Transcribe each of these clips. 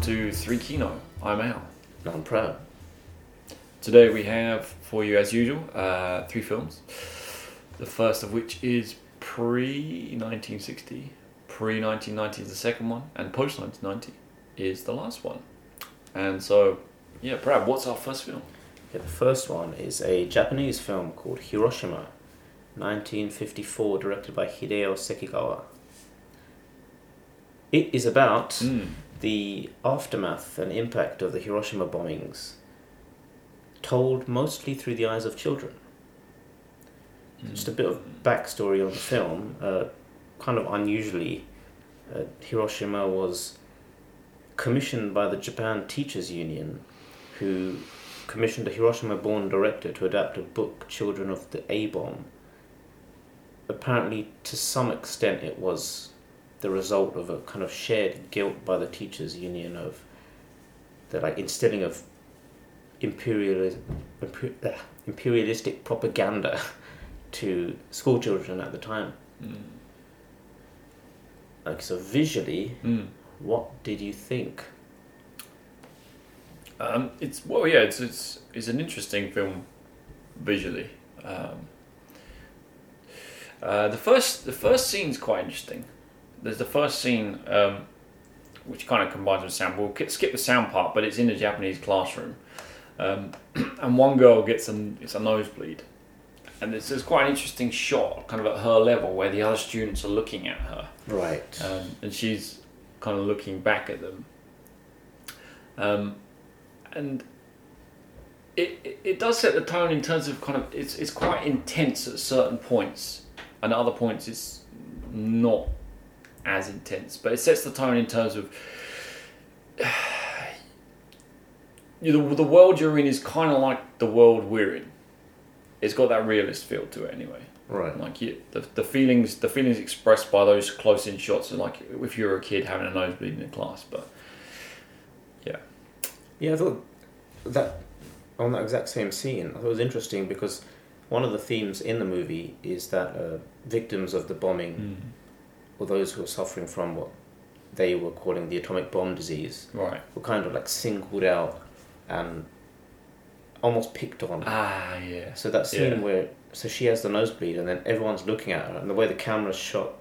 Welcome to Three Kino. I'm Al. And I'm proud. Today we have for you, as usual, uh, three films. The first of which is pre 1960, pre 1990 is the second one, and post 1990 is the last one. And so, yeah, Brad, what's our first film? Yeah, the first one is a Japanese film called Hiroshima, 1954, directed by Hideo Sekigawa. It is about Mm. The aftermath and impact of the Hiroshima bombings, told mostly through the eyes of children. Just a bit of backstory on the film. Uh, kind of unusually, uh, Hiroshima was commissioned by the Japan Teachers Union, who commissioned a Hiroshima born director to adapt a book, Children of the A Bomb. Apparently, to some extent, it was the result of a kind of shared guilt by the Teachers Union of the like instilling of imperialism, imper- uh, imperialistic propaganda to school children at the time. Mm. Like so, visually, Mm. what did you think? Um, it's well, yeah, it's it's it's an interesting film visually. Um, uh, the first the first scene's quite interesting. There's the first scene um, which kind of combines with sound. We'll skip the sound part, but it's in a Japanese classroom, um, and one girl gets an it's a nosebleed, and it's, it's quite an interesting shot, kind of at her level, where the other students are looking at her Right. um, and she's kind of looking back at them. Um, and it, it it does set the tone in terms of kind of it's it's quite intense at certain points, and at other points it's not as intense. But it sets the tone in terms of. You know, the world you're in is kind of like the world we're in. It's got that realist feel to it, anyway. right. Like you, the, the feelings, the feelings expressed by those close-in shots are like if you were a kid having a nosebleed in class. But Yeah, Yeah, I thought that on that exact same scene, I thought it was interesting because one of the themes in the movie is that uh, victims of the bombing, or those who are suffering from what they were calling the atomic bomb disease, right, were kind of like singled out and almost picked on. ah, yeah, So that scene Yeah. where so she has the nosebleed and then everyone's looking at her and the way the camera's shot,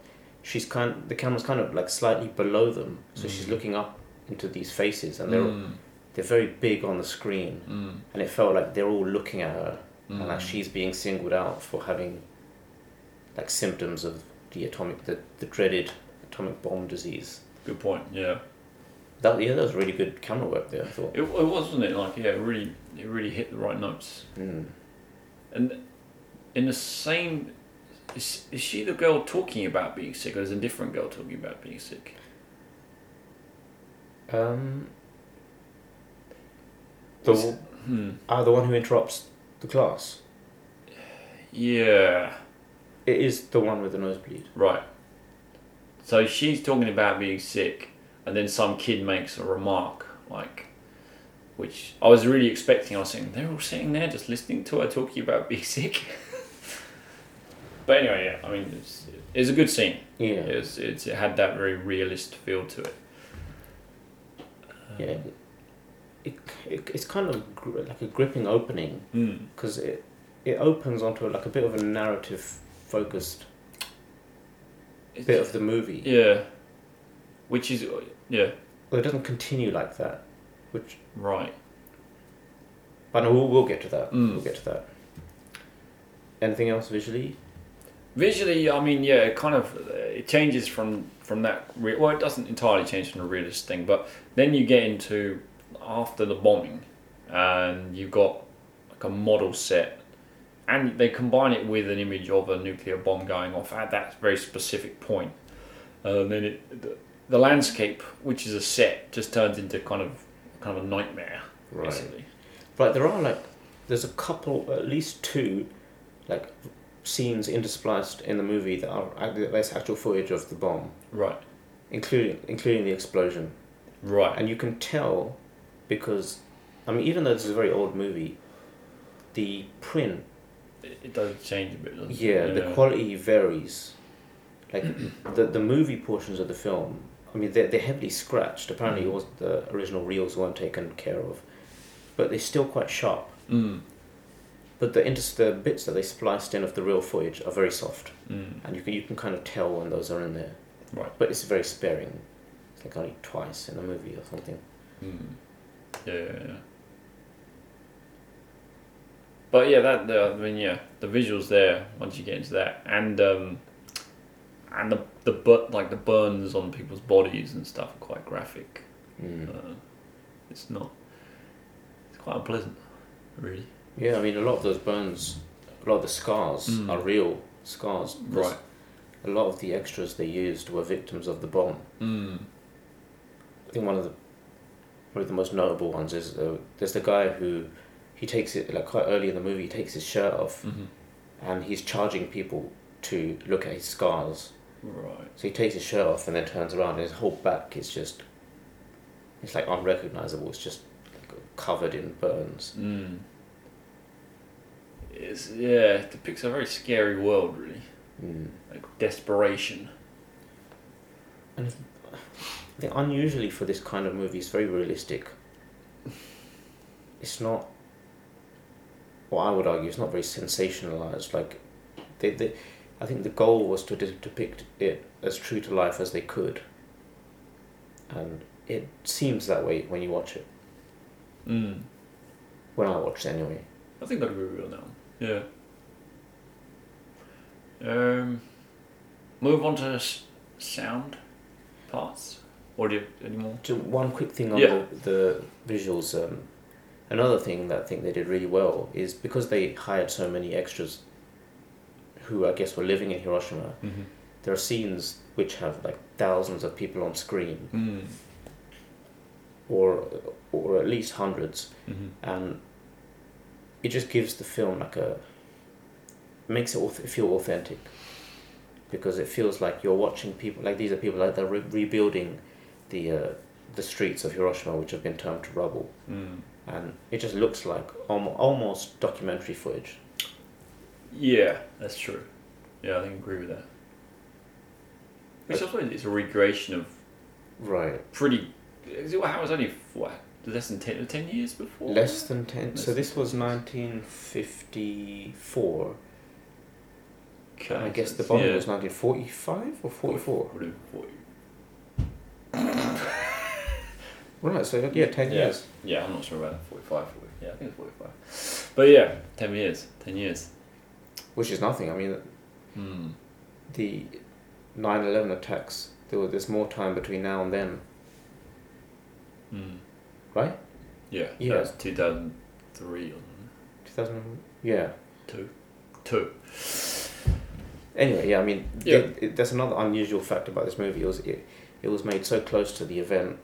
she's kind the camera's kind of like slightly below them, so she's Mm. looking up into these faces and they're Mm, they're very big on the screen mm, and it felt like they're all looking at her and like mm. she's being singled out for having like symptoms of the atomic the, the dreaded atomic bomb disease. Good point. Yeah, That yeah, that was really good camera work there. I thought. it, it was, wasn't it? Like yeah, it really, it really hit the right notes. Mm. And in the same, is, is she the girl talking about being sick, or is a different girl talking about being sick? Um. The Was- Hmm. ah, the one who interrupts the class. Yeah. It is the one with the nosebleed. Right. So she's talking about being sick, and then some kid makes a remark like, which I was really expecting. I was saying they're all sitting there just listening to her talking about being sick. but anyway, yeah. I mean, it's it's a good scene. Yeah. It, was, it's, it had that very realist feel to it. Yeah. It, it, it's kind of gr- like a gripping opening Mm. because it it opens onto like a bit of a narrative focused bit of the movie. Yeah. Which is yeah Well, it doesn't continue like that, which right. but no, we'll, we'll get to that. Mm. We'll get to that. Anything else visually? Visually, I mean, yeah, it kind of it changes from from that. Re- well, it doesn't entirely change from the realist thing, but then you get into after the bombing, and you've got like a model set, and they combine it with an image of a nuclear bomb going off at that very specific point. Uh, and then it, the, the landscape, which is a set, just turns into kind of kind of a nightmare, basically. Right, there are like there's a couple, at least two, like scenes interspliced in the movie that are that's actual footage of the bomb, Right, including including the explosion, right. and you can tell because, I mean, even though this is a very old movie, the print, It, it does change a bit. Yeah, it? the quality varies. Like the the movie portions of the film I mean, they're, they're heavily scratched. Apparently, Mm. was, the original reels weren't taken care of, but they're still quite sharp. Mm. But the inter- the bits that they spliced in of the real footage are very soft, Mm. and you can you can kind of tell when those are in there. Right. But it's very sparing. It's like only twice in a movie or something. Mm. Yeah, yeah, yeah. But yeah, that the I mean yeah, the visuals there once you get into that, and um, and the the but like the burns on people's bodies and stuff are quite graphic. Mm. Uh, it's not. It's quite unpleasant, really. Yeah, I mean, a lot of those burns, a lot of the scars Mm. are real scars. Right. A lot of the extras they used were victims of the bomb. Mm. I think one of the probably the most notable ones is uh, there's the guy who he takes it like quite early in the movie. He takes his shirt off hmm and he's charging people to look at his scars. Right. So he takes his shirt off and then turns around and his whole back is just it's like unrecognizable. It's just like, covered in burns. Mm. It's yeah, it depicts a very scary world, really, Mm. like desperation. I think unusually for this kind of movie, it's very realistic. It's not. Well, I would argue it's not very sensationalized. Like, they, they, I think the goal was to de- depict it as true to life as they could. And it seems that way when you watch it. Mm. When I watched it anyway. I think I'd agree with you on that one. Yeah. Um, move on to s- sound parts. Audio anymore? Just one quick thing on Yeah. the, the visuals. Um, another thing that I think they did really well is because they hired so many extras who I guess were living in Hiroshima, Mm-hmm. there are scenes which have like thousands of people on screen Mm. or or at least 100s Mm-hmm. and it just gives the film like a makes it feel authentic because it feels like you're watching people like these are people like they're re- rebuilding the uh, the streets of Hiroshima which have been turned to rubble Mm. and it just looks like almost documentary footage Yeah, that's true. Yeah, I think I agree with that. Which I suppose it's a recreation of right pretty. Is it, how was only what less than 10, 10 years before? less than 10 so Less this was 1954 Okay, I guess the it's- bombing yeah. was 1945 or 44 Would have been 40. Right so yeah 10 Yeah. years Yeah, I'm not sure about that. 45, 40. Yeah, I think it's 45. But yeah, 10 years. 10 years. which is nothing I mean Hmm. the 9-11 attacks there was, there's more time between now and then Hmm. right Yeah, Yeah. that was 2003 or something. 2000 yeah Two. Two. anyway yeah i mean Yeah. it, another unusual fact about this movie it was it, it was made so close to the event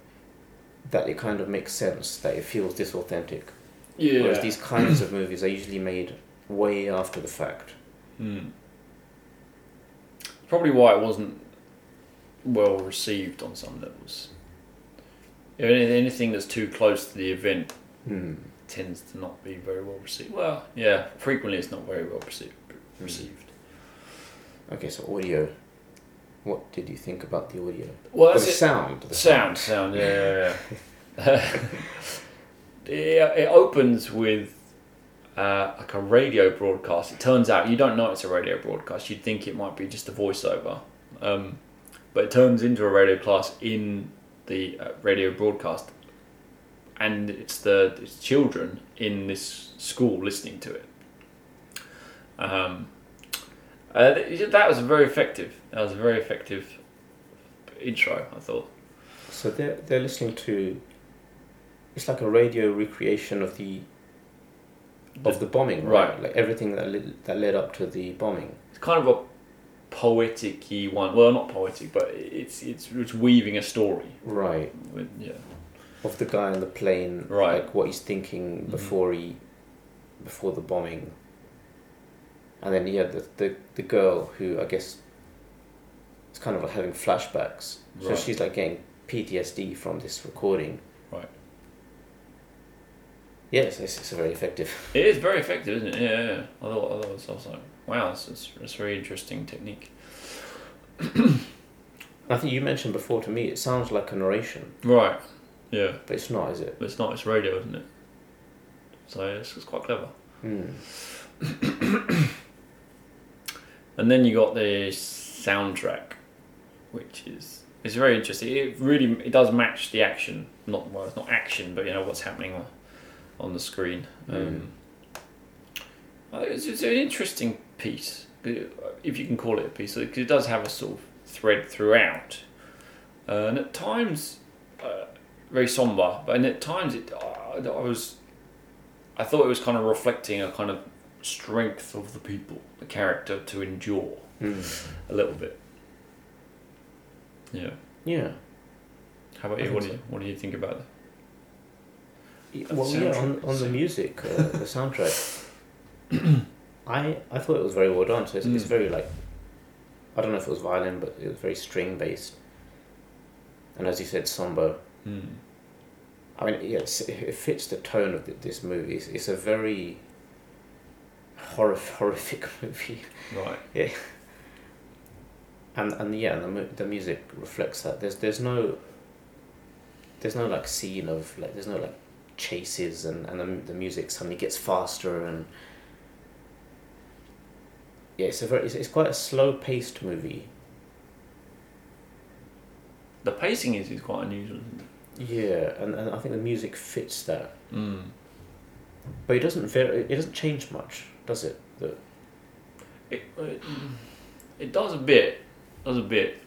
that it kind of makes sense that it feels disauthentic. Yeah. whereas these kinds of movies are usually made way after the fact Hmm. Probably why it wasn't well received on some levels. Anything that's too close to the event Hmm. tends to not be very well received. Well, yeah, frequently it's not very well received. Received. okay so audio what did you think about the audio Well, the it. sound the Sound, sound, yeah, yeah, yeah. yeah, it opens with uh, like a radio broadcast. It turns out you don't know it's a radio broadcast. You'd think it might be just a voiceover, um, but it turns into a radio class in the uh, radio broadcast, and it's the it's children in this school listening to it. Um, uh, that was very effective. That was a very effective intro. I thought. So they're they're listening to. It's like a radio recreation of the. Of the bombing, right? Right. Like everything that led, that led up to the bombing. It's kind of a poetic-y one. Well, not poetic, but it's it's it's weaving a story. Right. With, yeah. Of the guy on the plane, Right. Like what he's thinking Mhm. before he, before the bombing. And then yeah, the the the girl who I guess. It's kind of like having flashbacks. So Right. she's like getting PTSD from this recording. Right. Yes, it's, it's very effective. It is very effective, isn't it? Yeah, yeah. yeah. I thought, I thought it was, like, wow, it's, that's, that's a very interesting technique. I think you mentioned before to me, it sounds like a narration, Right. Yeah. but it's not, is it? But it's not. It's radio, isn't it? So it's, it's quite clever. Hmm. And then you got the soundtrack, which is it's very interesting. It really it does match the action. Not well, it's not action, but you know what's happening on, on the screen. Um, I it's, it's an interesting piece, if you can call it a piece, because it does have a sort of thread throughout, uh, and at times uh, very somber, but and at times it I, I was I thought it was kind of reflecting a kind of strength of the people, the character to endure Hmm. a little bit. Yeah. Yeah. How about I you? think What do you What do you think about that? Y- Well, yeah, on, on the music, uh, the soundtrack, I I thought it was very well done. So it's, it's Mm. very like, I don't know if it was violin, but it was very string based. And as you said, somber. Hmm. I mean, yes, it it fits the tone of th- this movie. It's, it's a very horror, horrific movie, Right. Yeah. and and yeah, and the the music reflects that. There's there's no there's no like scene of like there's no like chases and and the, the music suddenly gets faster and yeah, it's a very it's, it's quite a slow paced movie. The pacing is is quite unusual. Yeah, and, and I think the music fits that, Mm. but it doesn't vary. It doesn't change much, does it? The, It, it it does a bit. Does a bit.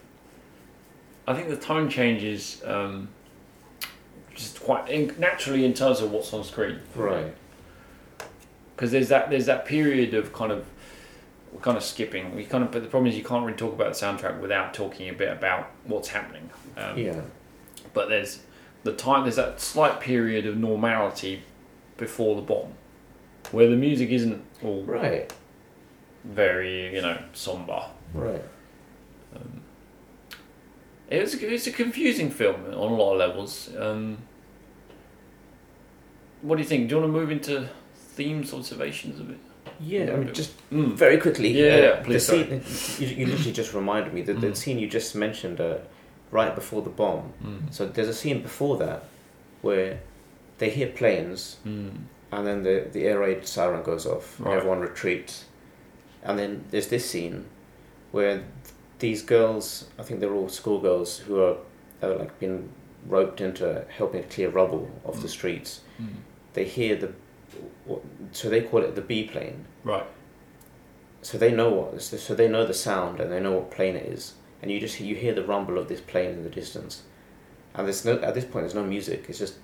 I think the tone changes um, just quite in, naturally in terms of what's on screen. right. because there's that there's that period of kind of we're kind of skipping. We kind of but the problem is you can't really talk about the soundtrack without talking a bit about what's happening. Um, Yeah. But there's the time there's that slight period of normality before the bomb, where the music isn't all Right. very you know somber. Right. It was it's a confusing film on a lot of levels. Um, what do you think? Do you want to move into themes, observations of it? Yeah. I mean, just Mm. very quickly. Yeah, uh, yeah, the please, scene you, you literally just reminded me that the Mm. scene you just mentioned uh, right before the bomb. Mm. So there's a scene before that where they hear planes Mm. And then the, the air raid siren goes off Right. everyone retreats. And then there's this scene where these girls, I think they're all schoolgirls who are, are like been roped into helping clear rubble off the streets. Mm. They hear the, so they call it the B plane. Right. So they know what, so they know the sound and they know what plane it is. And you just you hear the rumble of this plane in the distance. And there's no at this point there's no music. It's just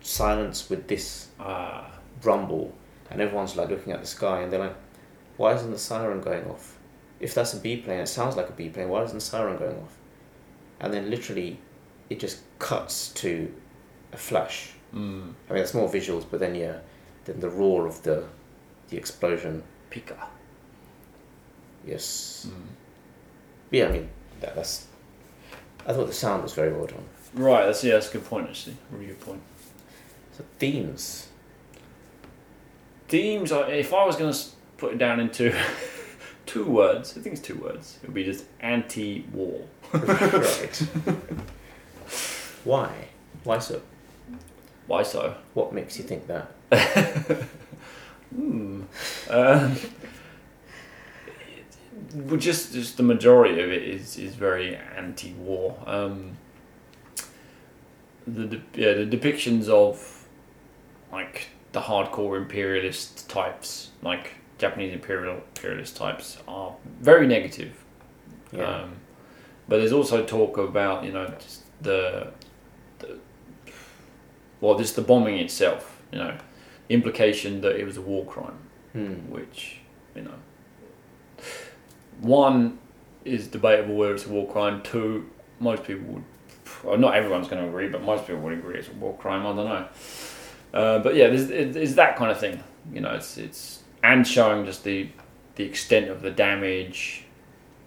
silence with this Ah. Rumble, and everyone's like looking at the sky, and they're like, "Why isn't the siren going off? If that's a B plane, it sounds like a B plane. Why isn't the siren going off?" And then literally, it just cuts to a flash. Mm. I mean, it's more visuals, but then yeah, then the roar of the the explosion. Pika. Yes. Mm. Yeah, I mean that, that's. I thought the sound was very well done. Right, that's yeah, that's a good point actually. Really good point. So themes. Themes. I- If I was going to put it down into two words, I think it's two words. It would be just anti-war. right. Why? Why so? Why so? What makes you think that? Hmm. Um, well, just just the majority of it is is very anti-war. Um, the de- yeah the depictions of like the hardcore imperialist types, like Japanese imperial imperialist types, are very negative. Yeah. Um, but there's also talk about you know just the, the well, just the bombing itself. You know, the implication that it was a war crime, Hmm. which you know, one is debatable whether it's a war crime. Two, most people would, well, not everyone's going to agree, but most people would agree it's a war crime. I don't know. Uh, but yeah, there's, there's that kind of thing. You know, it's it's and showing just the the extent of the damage.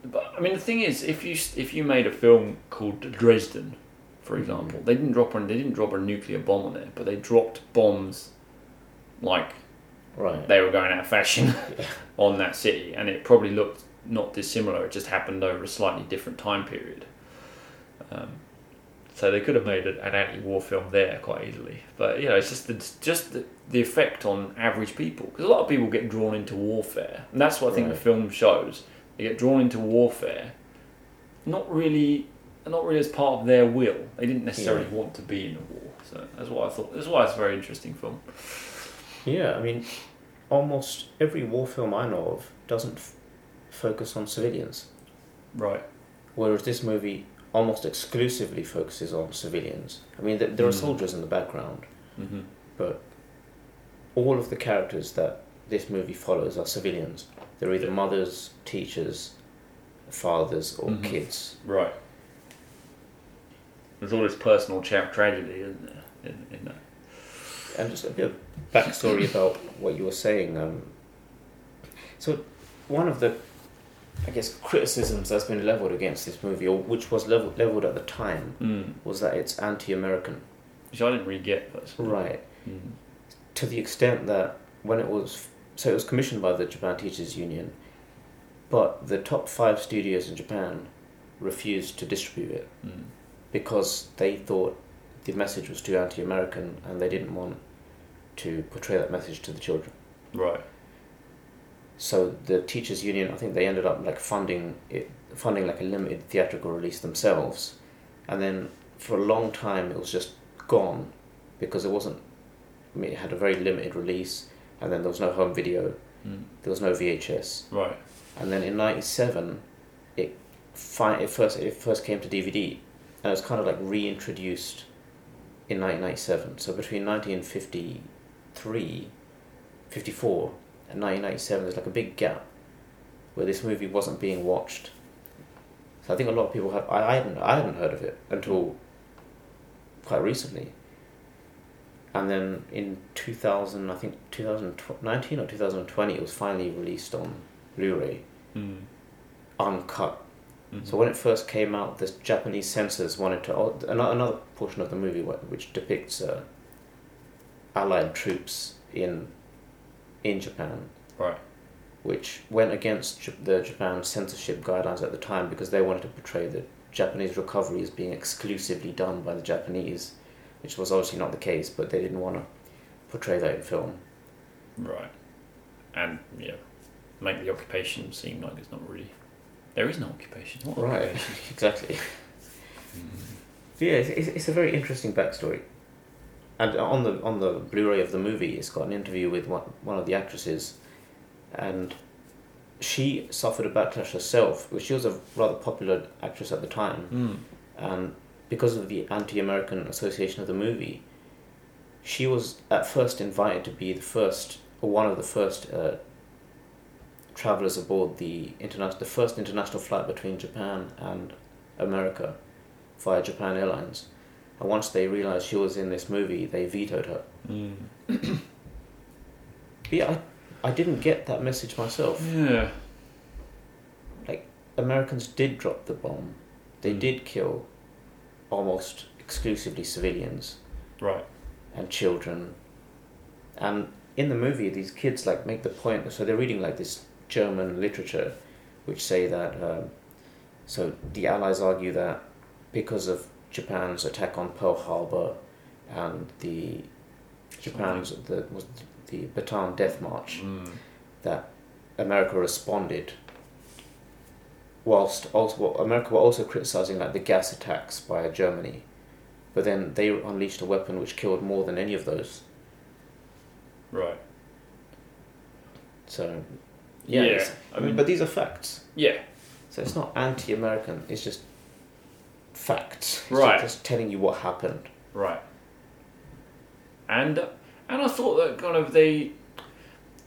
But I mean, the thing is, if you if you made a film called Dresden, for example, they didn't drop on they didn't drop a nuclear bomb on there, but they dropped bombs like Right. they were going out of fashion on that city, and it probably looked not dissimilar. It just happened over a slightly different time period. Um, so they could have made an an anti-war film there quite easily, but you know, it's just the, just the, the effect on average people because a lot of people get drawn into warfare, and that's what I think Right. the film shows. They get drawn into warfare, not really, not really as part of their will. They didn't necessarily Yeah. want to be in a war, so that's what I thought. That's why it's a very interesting film. Yeah, I mean, almost every war film I know of doesn't f- focus on civilians, Right. whereas this movie almost exclusively focuses on civilians. I mean, th- there are Mm. soldiers in the background, Mm-hmm. but all of the characters that this movie follows are civilians. They're either mothers, teachers, fathers, or Mhm. kids. Right. There's all this personal tra- tragedy, isn't there? In, in that. And just a bit of backstory about what you were saying. Um, so, one of the, I guess, criticisms that's been leveled against this movie, or which was level, leveled at the time, Mm. was that it's anti-American. Which I didn't really get personally. Right. Mm. To the extent that when it was, so it was commissioned by the Japan Teachers Union, but the top five studios in Japan refused to distribute it Mm. because they thought the message was too anti-American and they didn't want to portray that message to the children. Right. So the teachers union, I think they ended up like funding it, funding like a limited theatrical release themselves, and then for a long time it was just gone because it wasn't. I mean, it had a very limited release, and then there was no home video, Mm. there was no VHS, Right. and then in '97, it fi- it first it first came to DVD, and it was kind of like reintroduced in 1997. So between 1953, 54, and 1997, there's like a big gap where this movie wasn't being watched. So I think a lot of people have. I, I hadn't I hadn't heard of it until quite recently. And then in 2000, I think 2019 or 2020, it was finally released on Blu-ray, Mm. uncut. Mhm. So when it first came out, the Japanese censors wanted to. Oh, another portion of the movie which depicts uh, Allied troops in in Japan, Right. which went against the Japan censorship guidelines at the time because they wanted to portray the Japanese recovery as being exclusively done by the Japanese, which was obviously not the case. But they didn't want to portray that in film. Right. And yeah, make the occupation seem like it's not really. There is no occupation. What Right. occupation? exactly. Mm-hmm. Yeah, it's, it's, it's a very interesting backstory. And on the on the Blu-ray of the movie, it's got an interview with one one of the actresses, and she suffered a backlash herself. She was a rather popular actress at the time, Mm. and because of the anti-American association of the movie, she was at first invited to be the first or one of the first uh, travelers aboard the international the first international flight between Japan and America via Japan Airlines. And once they realized she was in this movie, they vetoed her. Mm. But yeah, I, I didn't get that message myself. Yeah. Like, Americans did drop the bomb. They Mm. did kill almost exclusively civilians. Right. and children. And in the movie, these kids like make the point. So they're reading like this German literature, which say that. Um, so the Allies argue that because of Japan's attack on Pearl Harbor and the Japan's the was the Bataan Death March, Mm. that America responded. Whilst also America were also criticizing like the gas attacks by Germany, but then they unleashed a weapon which killed more than any of those. Right. So, yeah, Yeah, I mean- but these are facts. Yeah. So it's not anti-American. It's just facts. It's Right. Just telling you what happened. Right. And and I thought that kind of the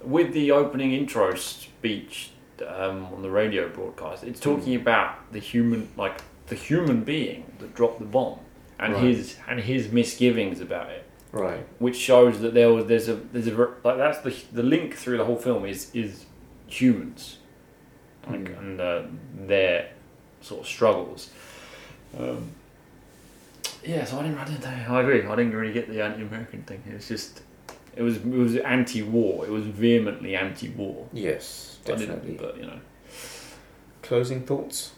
with the opening intro speech um, on the radio broadcast, it's talking about the human, like the human being that dropped the bomb, and Right. his and his misgivings about it, Right. which shows that there was there's a there's a like that's the the link through the whole film is is humans, like Mm. and uh, their sort of struggles. Um, yeah, so I didn't, I didn't. I agree. I didn't really get the anti-American thing. It was just, it was it was anti-war. It was vehemently anti-war. Yes, definitely. but you know, Closing thoughts.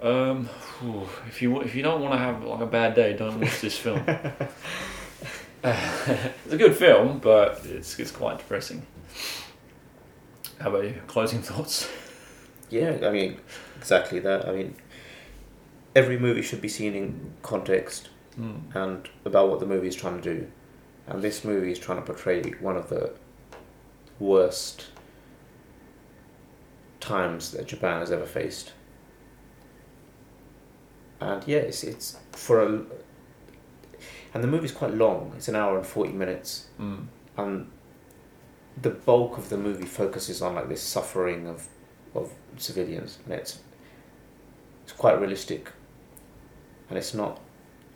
Um, whew, if you if you don't want to have like a bad day, don't watch this film. it's a good film, but it's it's quite depressing. How about you? Closing thoughts? Yeah, I mean, exactly that. I mean, every movie should be seen in context Mm. and about what the movie is trying to do. And this movie is trying to portray one of the worst times that Japan has ever faced. And yeah, it's, it's for a. And the movie's quite long, it's an hour and 40 minutes. Mm. And the bulk of the movie focuses on like this suffering of, of civilians. And it's, it's quite realistic. And it's not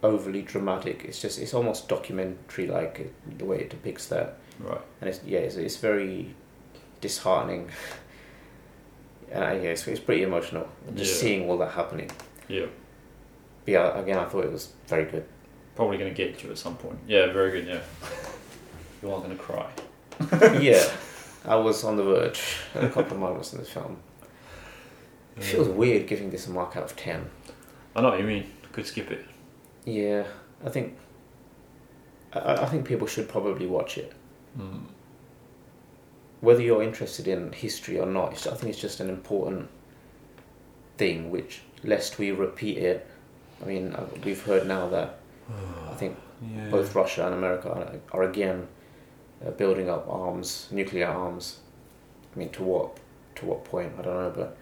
overly dramatic. It's just it's almost documentary like uh, the way it depicts that, Right. and it's yeah it's, it's very disheartening. And I, yeah, it's, it's pretty emotional just Yeah. seeing all that happening. Yeah. But yeah, again, I thought it was very good. Probably going to get you at some point. Yeah, very good. Yeah. You are going to cry. yeah, I was on the verge at a couple of moments in the film. It feels weird giving this a mark out of ten. I know what you mean. Could skip it. Yeah, I think. I, I think people should probably watch it. Mm. whether you're interested in history or not, it's, I think it's just an important thing which, lest we repeat it, I mean, uh, we've heard now that I think Yeah. both Russia and America are, are again uh, building up arms, nuclear arms. I mean, to what to what point? I don't know, but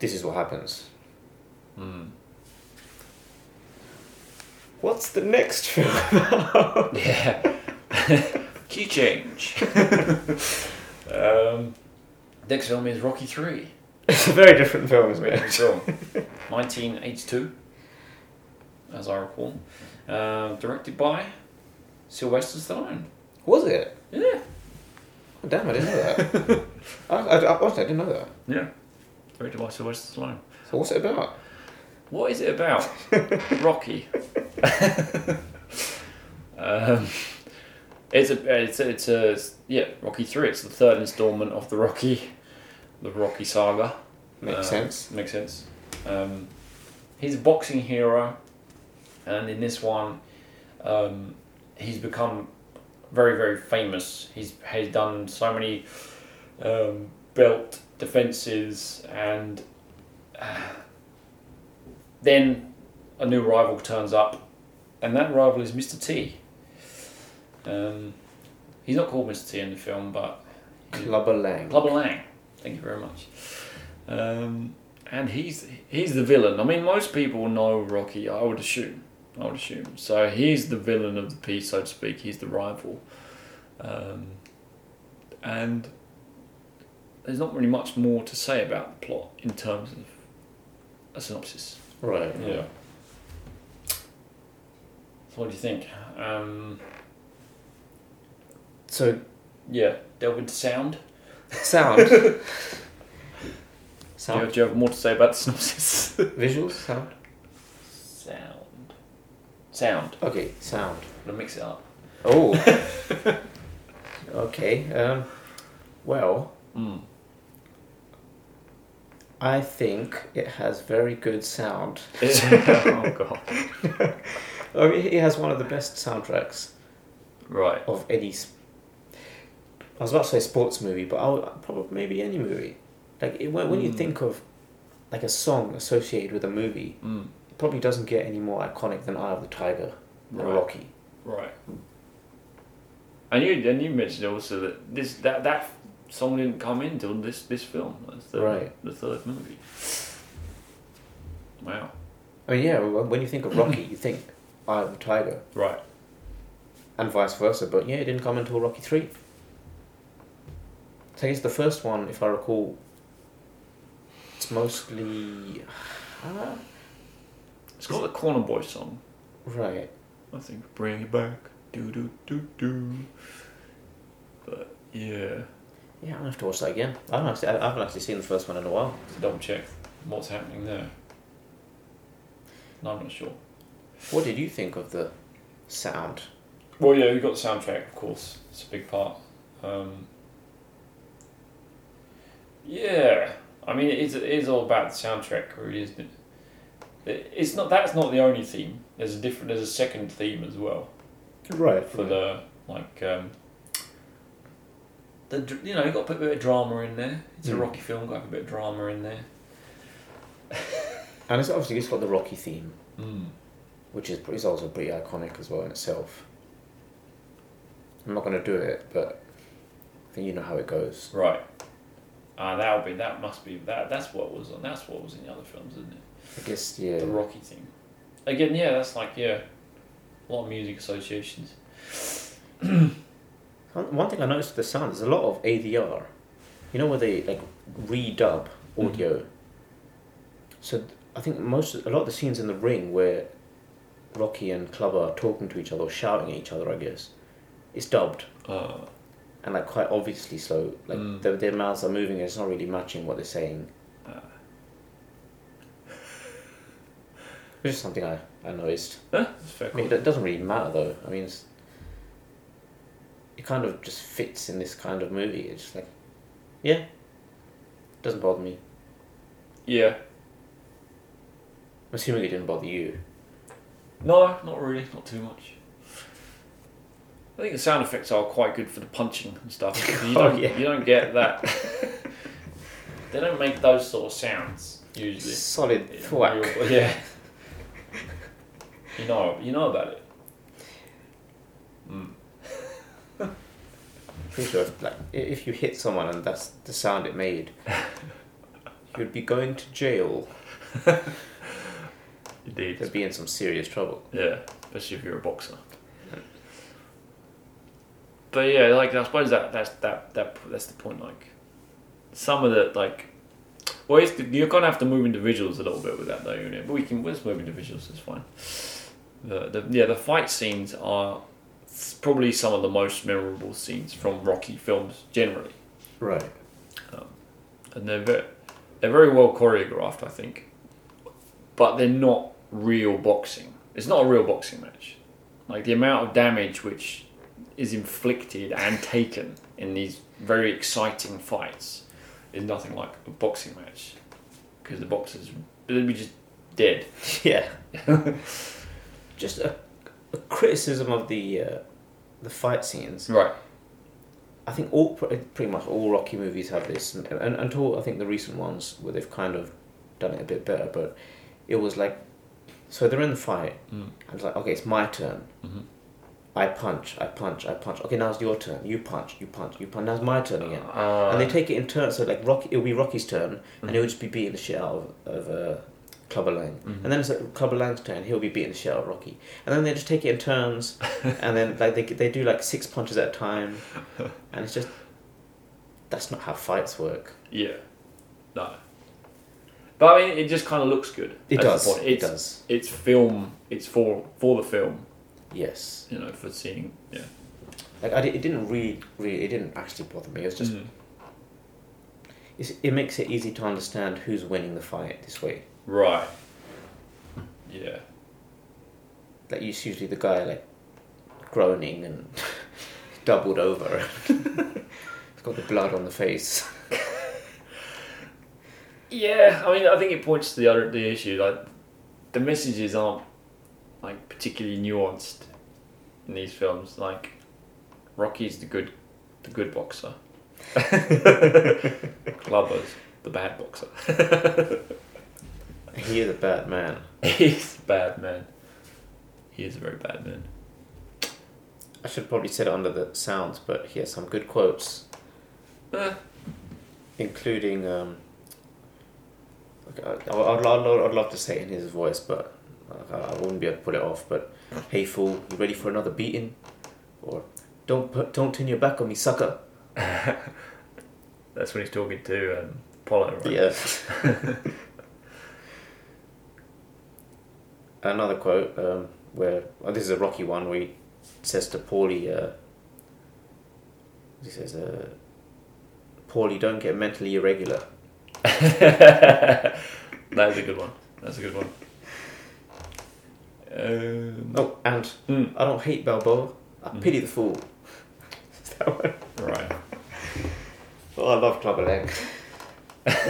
this is what happens. Mm. What's the next film? Yeah. Key change. um, next film is Rocky Three. it's a very different film, isn't it? film. 1982, as I recall. Uh, directed by Sylvester Stallone. Was it? Yeah. Oh, damn, I didn't know that. I, I, I, honestly, I didn't know that. Yeah. Directed by Sylvester Stallone. So what's it about? What is it about? Rocky. um, it's a, it's a, it's a, yeah, Rocky Three. It's the third installment of the Rocky, the Rocky saga. Makes Uh, sense. Makes sense. Um, he's a boxing hero, and in this one, um, he's become very, very famous. He's he's done so many um, belt defenses, and uh, then a new rival turns up, and that rival is Mr. T. Um, he's not called Mr. T in the film, but Clubber Lang. Clubber Lang. Thank you very much. Um, and he's he's the villain. I mean, most people know Rocky. I would assume. I would assume. So he's the villain of the piece, so to speak. He's the rival. Um, and there's not really much more to say about the plot in terms of a synopsis. Right. Yeah. So what do you think? Um, So yeah, delve into sound. sound. Do you, sound. do you have more to say about the synopsis? Visuals. Sound. Sound. Sound. Okay. Sound. I'm gonna mix it up. Oh. okay. Um. Well, Mm. I think it has very good sound. oh god. I mean, it has one of the best soundtracks Right. of any. I was about to say sports movie, but I would probably maybe any movie. Like it, when, when you Mm. think of like a song associated with a movie, Mm. it probably doesn't get any more iconic than Eye of the Tiger or Right. Rocky. Right. And you and you mentioned also that this that that song didn't come in till this this film. That's the Right. the third movie. Wow. I mean, yeah, when you think of Rocky, you think Eye of the Tiger, Right. and vice versa. But yeah, it didn't come until Rocky Three. So I guess the first one, if I recall, it's mostly uh, It's got the Corner Boy song. right. I think bring it back. Do do do do. But yeah, Yeah, I'm gonna have to watch that again. I haven't actually, I haven't actually seen the first one in a while. to double check what's happening there. No, I'm not sure. What did you think of the sound? Well, yeah, you got the soundtrack, of course. It's a big part. Um, yeah, I mean, it is, it is all about the soundtrack, really, isn't it? It- It's not. That's not the only theme. There's a different. There's a second theme as well Right. for the like. Um, the you know you got to put a bit of drama in there. It's a Mm. Rocky film. Got to have a bit of drama in there. and it's obviously it's got the Rocky theme, Mm. which is is also pretty iconic as well in itself. I'm not going to do it, but I think you know how it goes. Right. Ah, that'll be. That must be. That. That's what was on. That's what was in the other films, isn't it? I guess yeah. The Rocky theme. Again, yeah. That's like yeah. A lot of music associations. One thing I noticed with the sound, there's a lot of ADR. You know where they like redub audio. So I think most a lot of the scenes in the ring where Rocky and Clubber are talking to each other or shouting at each other, I guess, it's dubbed Uh, and like quite obviously slow. Like Mm. their, their mouths are moving, and it's not really matching what they're saying. uh, Which is something I, I noticed. that's fair. I mean, it doesn't really matter though. I mean, it's, it kind of just fits in this kind of movie. It's just like, yeah, doesn't bother me. Yeah. I'm assuming it didn't bother you. No, not really. Not too much. I think the sound effects are quite good for the punching and stuff. You Oh, don't, yeah. you don't get that. they don't make those sort of sounds usually. Solid in thwack. real- Yeah. You know, you know about it. Mm. Pretty sure if, like, if you hit someone and that's the sound it made, you'd be going to jail. Indeed. You'd be in some serious trouble. Yeah, especially if you're a boxer. But yeah, like I suppose that that's that that that's the point. Like some of the like, well, it's, you're gonna have to move into visuals a little bit with that though, you know. But we can let's move into visuals. It's fine. The, the yeah the fight scenes are s- probably some of the most memorable scenes from Rocky films generally, Right. Um, and they're very, they're very well choreographed, I think. But they're not real boxing. It's not a real boxing match. Like the amount of damage which is inflicted and taken in these very exciting fights is nothing like a boxing match because the boxers they'd be just dead. Yeah. just a, a criticism of the uh, the fight scenes. Right. I think all pretty much all Rocky movies have this, and, and until I think the recent ones where they've kind of done it a bit better. But it was like, so they're in the fight, Mm. and it's like, okay, it's my turn. Mhm. I punch, I punch, I punch. Okay, now it's your turn. You punch, you punch, you punch. Now it's my turn again. Uh, and they take it in turns. So like Rocky, it'll be Rocky's turn, and he'll just be beating the shit out of, of uh, Clubber Lang. Mhm. And then it's like Clubber Lang's turn. He'll be beating the shit out of Rocky. And then they just take it in turns, and then like they they do like six punches at a time, and it's just that's not how fights work. yeah. No. But I mean, it just kind of looks good. It does. point. It It's, does. It's film. It's for for the film. Yes. You know, for seeing. Yeah. Like I, it didn't really, really, it didn't actually bother me. It was just, it's, it makes it easy to understand who's winning the fight this way. Right. Yeah. Like it's usually the guy like groaning and doubled over. He's got the blood on the face. Yeah, I mean, I think it points to the other the issue. Like, the messages aren't like particularly nuanced in these films. Like, Rocky's the good, the good boxer. Clubber's the bad boxer. He is a bad man. He's a bad man. He is a very bad man. I should probably said it under the sounds, but he has some good quotes, Eh, including. Um, okay, I, I, I'd, I'd love to say it in his voice, but I, I wouldn't be able to pull it off. But hey fool, you ready for another beating? Or don't put, don't turn your back on me, sucker. that's when he's talking to um, Apollo, right? Yeah. Another quote um, where oh, this is a Rocky one where he says to Paulie, uh, he says, uh, "Paulie, don't get mentally irregular." That's a good one. That's a good one. Um, Oh, and hmm, I don't hate Balboa. I Mm. pity the fool. Is that one? right. Oh, I love Clubber Lang.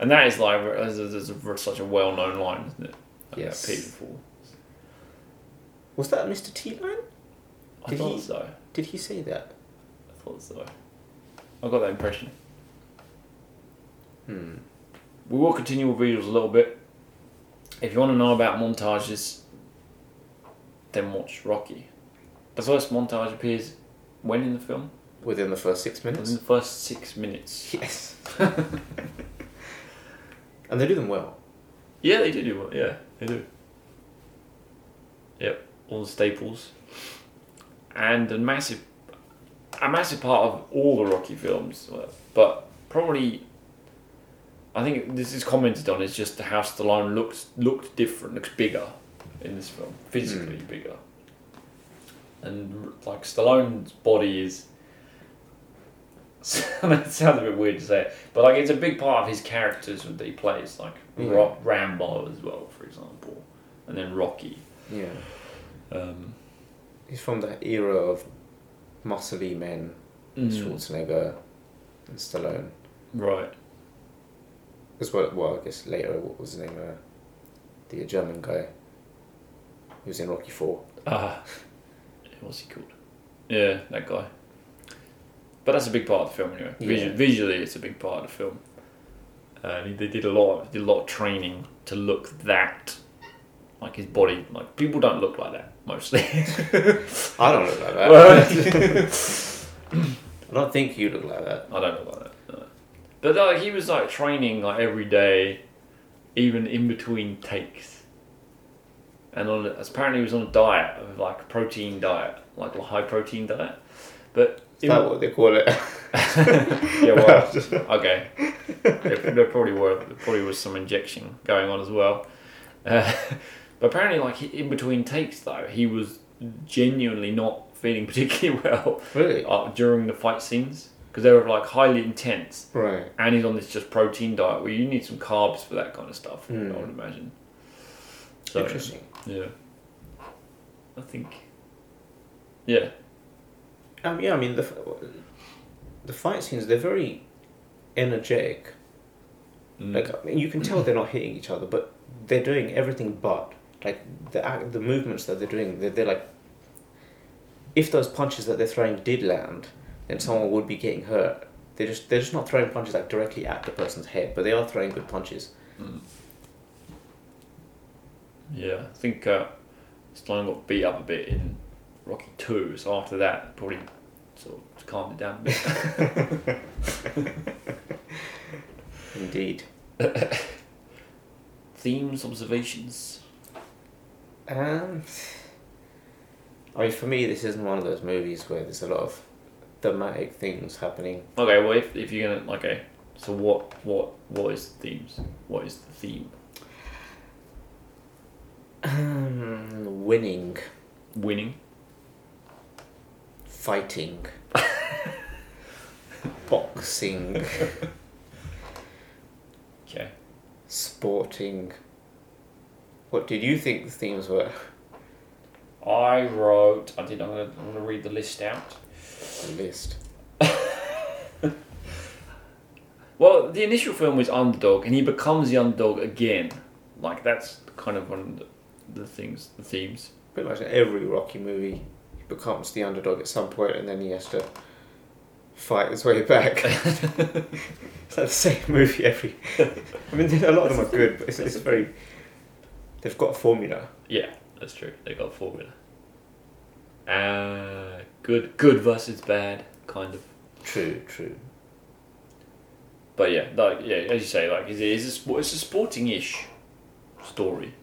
And that is like there's, there's a, such a well-known line, isn't it? Yes. that Peter Falls. Was that Mr. T line? I thought he- so. Did he say that? I thought so. I got that impression. Hmm. We will continue with visuals a little bit. If you want to know about montages, then watch Rocky. The first montage appears when in the film? Within the first six minutes. Within the first six minutes. Yes. and they do them well. Yeah, they do do it. Yeah, they do. Yep, all the staples, and a massive, a massive part of all the Rocky films, uh, but probably. I think this is commented on is just how Stallone looks looked different, looks bigger in this film, physically bigger. And like Stallone's body is. it sounds a bit weird to say it, but like it's a big part of his characters that he plays, like Yeah. Ro- Rambo as well, for example, and then Rocky. Yeah. Um, He's from that era of muscly men, mm, Schwarzenegger and Stallone. right. As well, well, I guess later, what was his name? Uh, the German guy who was in Rocky Four. Ah, what's he called? Yeah, that guy. But that's a big part of the film anyway. Yeah. Visually, it's a big part of the film. Uh, and they did a lot, of, did a lot of training to look that, like his body. Like people don't look like that mostly. I don't look like that. I don't think you look like that. I don't know about that. No. But like he was like training like every day, even in between takes. And on apparently he was on a diet of like a protein diet, like a high protein diet. But Is that what they call it? yeah, well, okay. There, there probably were there probably was some injection going on as well. Uh, but apparently, like in between takes though, he was genuinely not feeling particularly well really? uh, during the fight scenes because they were like highly intense. Right. and he's on this just protein diet where you need some carbs for that kind of stuff. Mm. I would imagine. So Interesting. yeah, I think yeah, Um, yeah, I mean the the fight scenes they're very energetic. Mm. Like I mean, you can tell they're not hitting each other, but they're doing everything but like the act, the movements that they're doing. They're, they're like if those punches that they're throwing did land, then someone would be getting hurt. They're just they're just not throwing punches like directly at the person's head, but they are throwing good punches. Mm. yeah. I think uh, Stallone got beat up a bit in Rocky Two, so after that, probably sort of calmed it down a bit. Indeed. Themes, observations. Um, I mean, for me, this isn't one of those movies where there's a lot of thematic things happening. Okay, well, if, if you're gonna okay, so what what what is the themes? What is the theme? Um, winning, Winning. Fighting, boxing, Okay. sporting. What did you think the themes were? I wrote. I did. I'm gonna. I'm gonna read the list out. The list. Well, the initial film was underdog, and he becomes the underdog again. Like that's kind of one of the, the things, the themes. Pretty much every Rocky movie, becomes the underdog at some point, and then he has to fight his way back. it's like the same movie every. I mean, a lot of them are good, but it's, it's very. They've got a formula. Yeah, that's true. They've got a formula. Uh, good, good versus bad, kind of. True, true. But yeah, like yeah, as you say, like it's, it's a it's a sporting-ish story.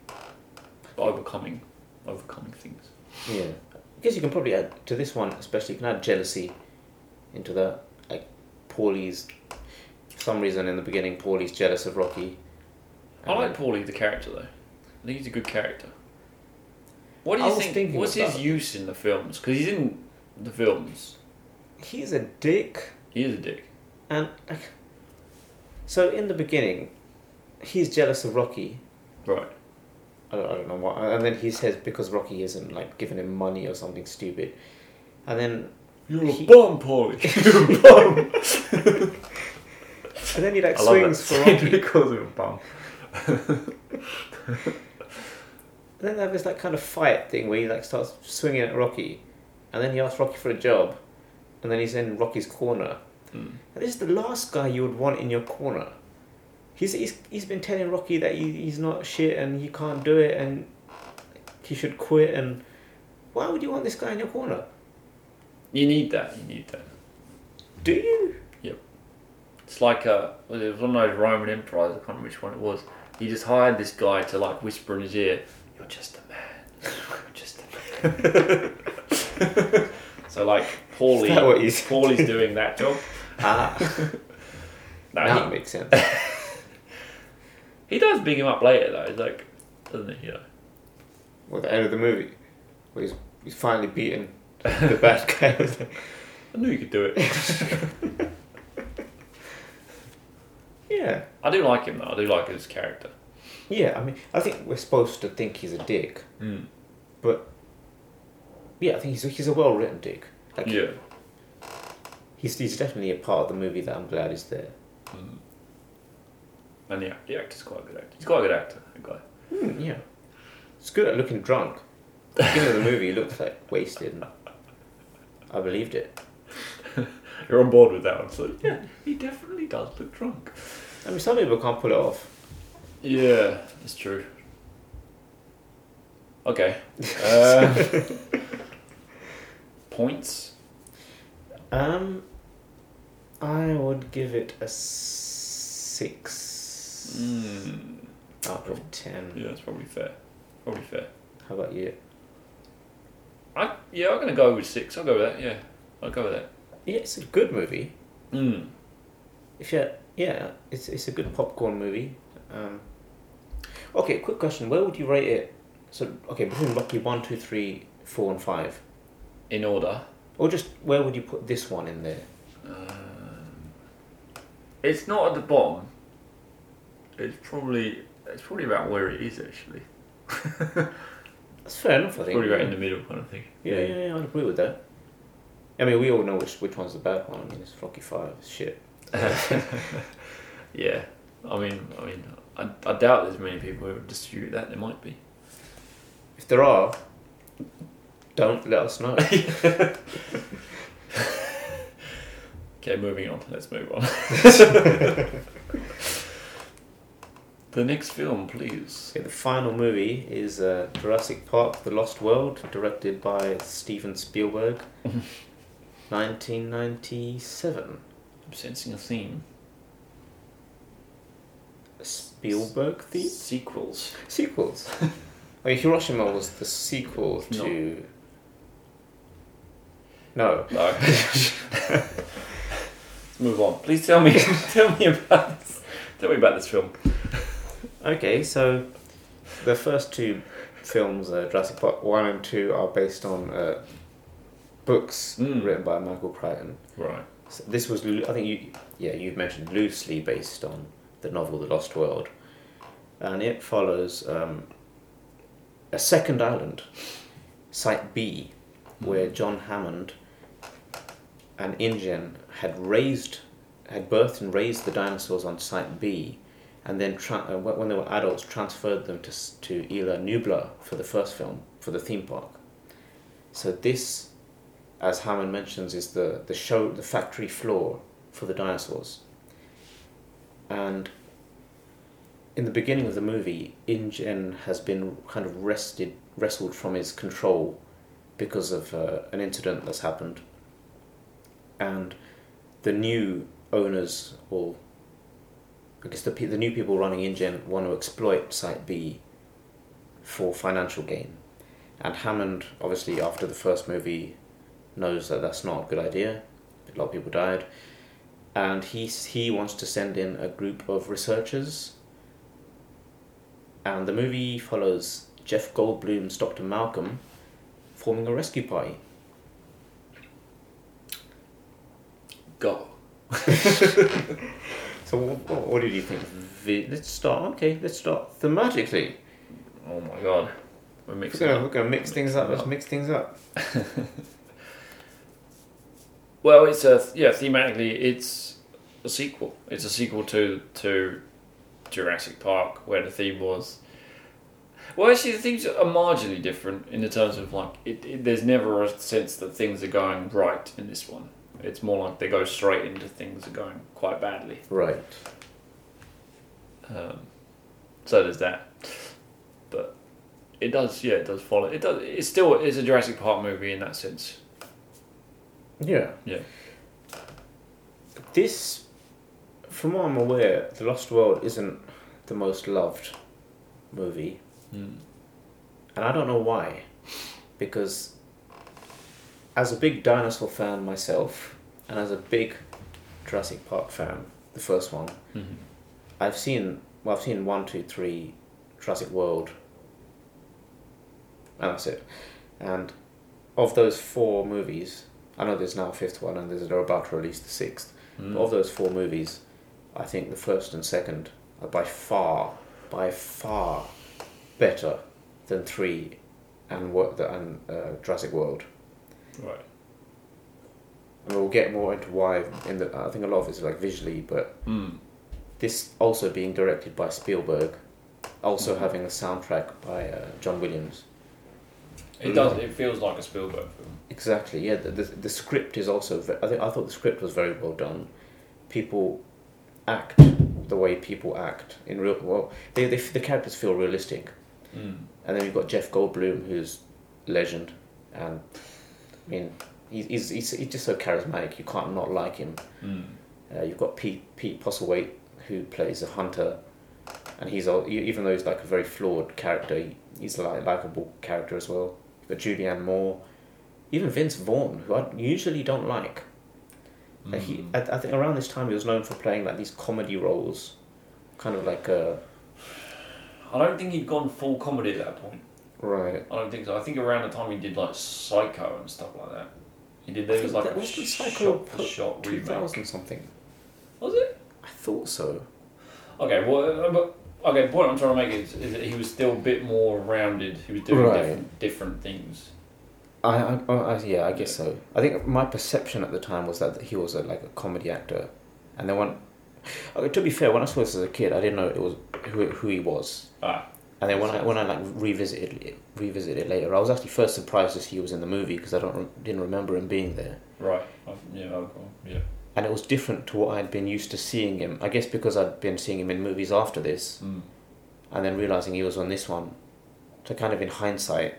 Overcoming, overcoming things. Yeah. I guess you can probably add to this one, especially, you can add jealousy into that. Like, Paulie's. For some reason, in the beginning, Paulie's jealous of Rocky. I like then- Paulie the character though. I think he's a good character. What do you think? What's his about- use in the films? Because he's in the films. He's a dick. He is a dick. And. Like, so, in the beginning, he's jealous of Rocky. Right. I don't, I don't know what. And then he says because Rocky isn't, like, giving him money or something stupid. And then. You're He- bum, Paulie. You're a bum. And then he, like, I swings for Rocky. he calls him a bum. And then they have this like kind of fight thing where he like starts swinging at Rocky, and then he asks Rocky for a job, and then he's in Rocky's corner. Mm. And this is the last guy you would want in your corner. He's he's, he's been telling Rocky that he, he's not shit and he can't do it and he should quit and why would you want this guy in your corner? You need that. You need that. Do you? Yep. It's like a well, it was one of those Roman emperors. I can't remember which one it was. He just hired this guy to like whisper in his ear, "You're just a man. You're just a man." so like Paulie, Is what he's- Paulie's doing that job. Ah, No, he- it makes sense. He does big him up later though. He's like, doesn't he? You know. Well, the end of the movie, where he's he's finally beaten the bad guy. I was like, I knew you could do it. yeah, I do like him though. I do like his character. yeah. I mean, I think we're supposed to think he's a dick, Mm. but yeah, I think he's a, he's a well written dick. Like, Yeah. he's he's definitely a part of the movie that I'm glad is there. Mm. And yeah, the actor's quite a good actor. He's quite a good actor. That guy. Hmm, yeah, it's good at looking drunk. At the beginning of the movie, he looks like wasted, and I believed it. You're on board with that one, so yeah, he definitely does look drunk. I mean, some people can't pull it off. Yeah, that's true. Okay. Uh, points. Um, I would give it a six Mm. out of ten. Yeah, that's probably fair. Probably fair. How about you? I yeah, I'm gonna go with six. I'll go with that. Yeah, I'll go with that. Yeah, it's a good movie. Mm. If you, yeah, it's it's a good popcorn movie. Um, okay, quick question: Where would you rate it? So, okay, between Rocky one, two, three, four, and five, In order. or just where would you put this one in there? Um, it's not at the bottom. It's probably it's probably about where it is actually. That's fair enough, I think. probably yeah. right in the middle kind of thing. Yeah, yeah, yeah, I'd agree with that. I mean, we all know which which one's the bad one. I mean, it's Rocky Five. Shit. yeah. I mean, I mean, I, I doubt there's many people who would dispute that. There might be. If there are, don't let us know. Okay, moving on. Let's move on. the next film, please. Okay, the final movie is uh, Jurassic Park: The Lost World, directed by Steven Spielberg, 1997. I'm sensing a theme. A Spielberg theme? Sequels. Sequels. Mean, Hiroshima was the sequel No. to. No. No. Let's move on. Please tell me. tell me about. This. Tell me about this film. Okay, so the first two films, uh, Jurassic Park 1 and 2, are based on uh, books Mm. written by Michael Crichton. Right. So this was, I think you, yeah, you've mentioned loosely based on the novel The Lost World, and it follows um, a second island, Site B, where John Hammond and InGen, had raised, had birthed and raised the dinosaurs on Site B, and then tra- uh, when they were adults, transferred them to to Isla Nublar for the first film for the theme park. So this as Hammond mentions, is the, the show, the factory floor for the dinosaurs. And in the beginning of the movie, InGen has been kind of wrested, wrestled from his control because of uh, an incident that's happened. And the new owners, or Guess the, the new people running InGen, want to exploit Site B for financial gain. And Hammond, obviously, after the first movie, knows that that's not a good idea. A lot of people died, and he he wants to send in a group of researchers. And the movie follows Jeff Goldblum's Dr. Malcolm forming a rescue party. Go. So, what, what did you think? Vi- Let's start. Okay, let's start thematically. Oh my god. We're We're gonna, up. we're gonna mix things up. Let's mix things up. Well, it's a yeah. Thematically, it's a sequel. It's a sequel to to Jurassic Park, where the theme was Well, actually, the things are marginally different in the terms of like it, it, There's never a sense that things are going right in this one. It's more like they go straight into things are going quite badly. Right. Um, so there's that. But it does, yeah, it does follow. It does. It's still it's a Jurassic Park movie in that sense. Yeah. Yeah. This, from what I'm aware, The Lost World isn't the most loved movie, Mm. and I don't know why. Because, as a big dinosaur fan myself, and as a big Jurassic Park fan, the first one, Mhm. I've seen well, I've seen one, two, three, Jurassic World, and that's it. And of those four movies, I know there's now a fifth one, and there's, they're about to release the sixth. Mm. But of those four movies, I think the first and second are by far, by far, better than three, and what and uh, Jurassic World. Right. And we'll get more into why. In the, I think a lot of it's like visually, but Mm. this also being directed by Spielberg, also Mhm. having a soundtrack by uh, John Williams. It does. It feels like a Spielberg film. Exactly. Yeah. The, the, the script is also. Ve- I think I thought the script was very well done. People act the way people act in real. Well, they, they the characters feel realistic, Mm. and then you've got Jeff Goldblum, who's legend, and I mean he's he's, he's, just so charismatic. You can't not like him. Mm. Uh, you've got Pete Pete Postlethwaite who plays a hunter, and he's all, e- even though he's like a very flawed character, he, he's a likable character as well. Got Julianne Moore, even Vince Vaughn, who I usually don't like. And he, Mm. I, I think around this time he was known for playing like these comedy roles, kind of like uh, I don't think he'd gone full comedy at that point. Right. I don't think so. I think around the time he did like Psycho and stuff like that. He did. There was like a was the shot Psycho for shot two remake. thousand something. Was it? I thought so. Okay. Well, uh, but okay. The point I'm trying to make is, is that he was still a bit more rounded. He was doing Right. different different things. I, I, I, I- yeah, I guess so. I think my perception at the time was that he was a, like a comedy actor, and then when, okay, to be fair, when I saw this as a kid, I didn't know it was who who he was. Ah. And then when I when I like revisited it, revisited it later, I was actually first surprised to see he was in the movie because I don't didn't remember him being there, Right. I, yeah. Yeah. and it was different to what I'd been used to seeing him. I guess because I'd been seeing him in movies after this, Mm. and then realizing he was on this one, so kind of in hindsight,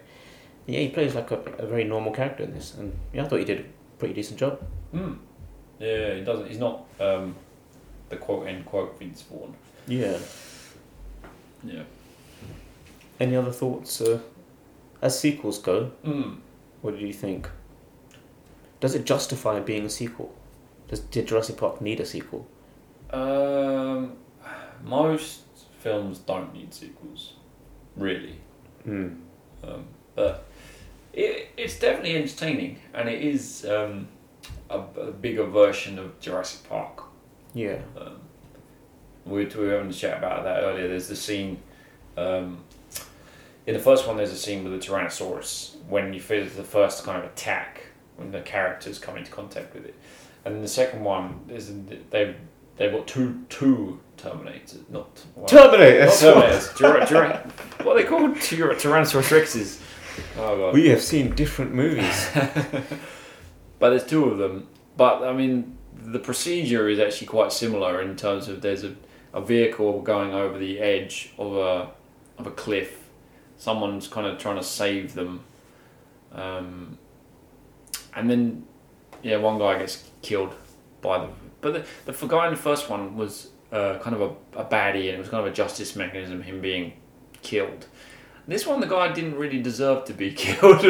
yeah, he plays like a, a very normal character in this, and yeah, I thought he did a pretty decent job. Mm. Yeah. He doesn't. He's not um, the quote end quote Vince Vaughn. Yeah. Yeah. Any other thoughts uh, as sequels go? Mm. What do you think? Does it justify being a sequel? Does did Jurassic Park need a sequel? Um, most films don't need sequels, really. Hmm. Um, but it, it's definitely entertaining, and it is um, a, a bigger version of Jurassic Park. Yeah. Um, we, we were having a chat about that earlier. There's the scene um, in the first one. There's a scene with the Tyrannosaurus when you feel the first kind of attack when the characters come into contact with it, and in the second one, there's they've they've got two two Terminators, not well, Terminator. not Terminators. Tyra- Tyra- what are they called? Tyra- Tyrannosaurus Rexes. Oh god. We have seen different movies. but there's two of them. But I mean, the procedure is actually quite similar in terms of there's a, a vehicle going over the edge of a of a cliff. Someone's kind of trying to save them, um, and then yeah, one guy gets killed by the. But the, the guy in the first one was uh, kind of a, a baddie, and it was kind of a justice mechanism, him being killed. This one, the guy didn't really deserve to be killed,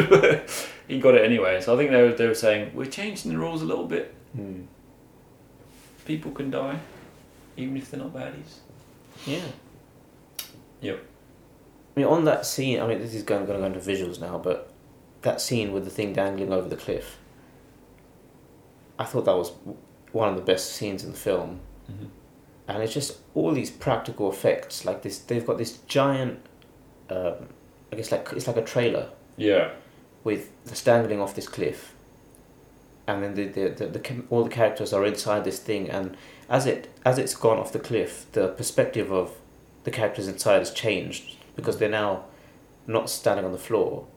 he got it anyway. So I think they were, they were saying we're changing the rules a little bit. Hmm. People can die, even if they're not baddies. Yeah. Yep. I mean, on that scene, I mean, this is going, going to go into visuals now, but that scene with the thing dangling over the cliff, I thought that was one of the best scenes in the film. Mm-hmm. and it's just all these practical effects like this they've got this giant um, i guess like it's like a trailer Yeah. with the dangling off this cliff and then the, the, the, the all the characters are inside this thing and as it as it's gone off the cliff the perspective of the characters inside has changed because they're now not standing on the floor.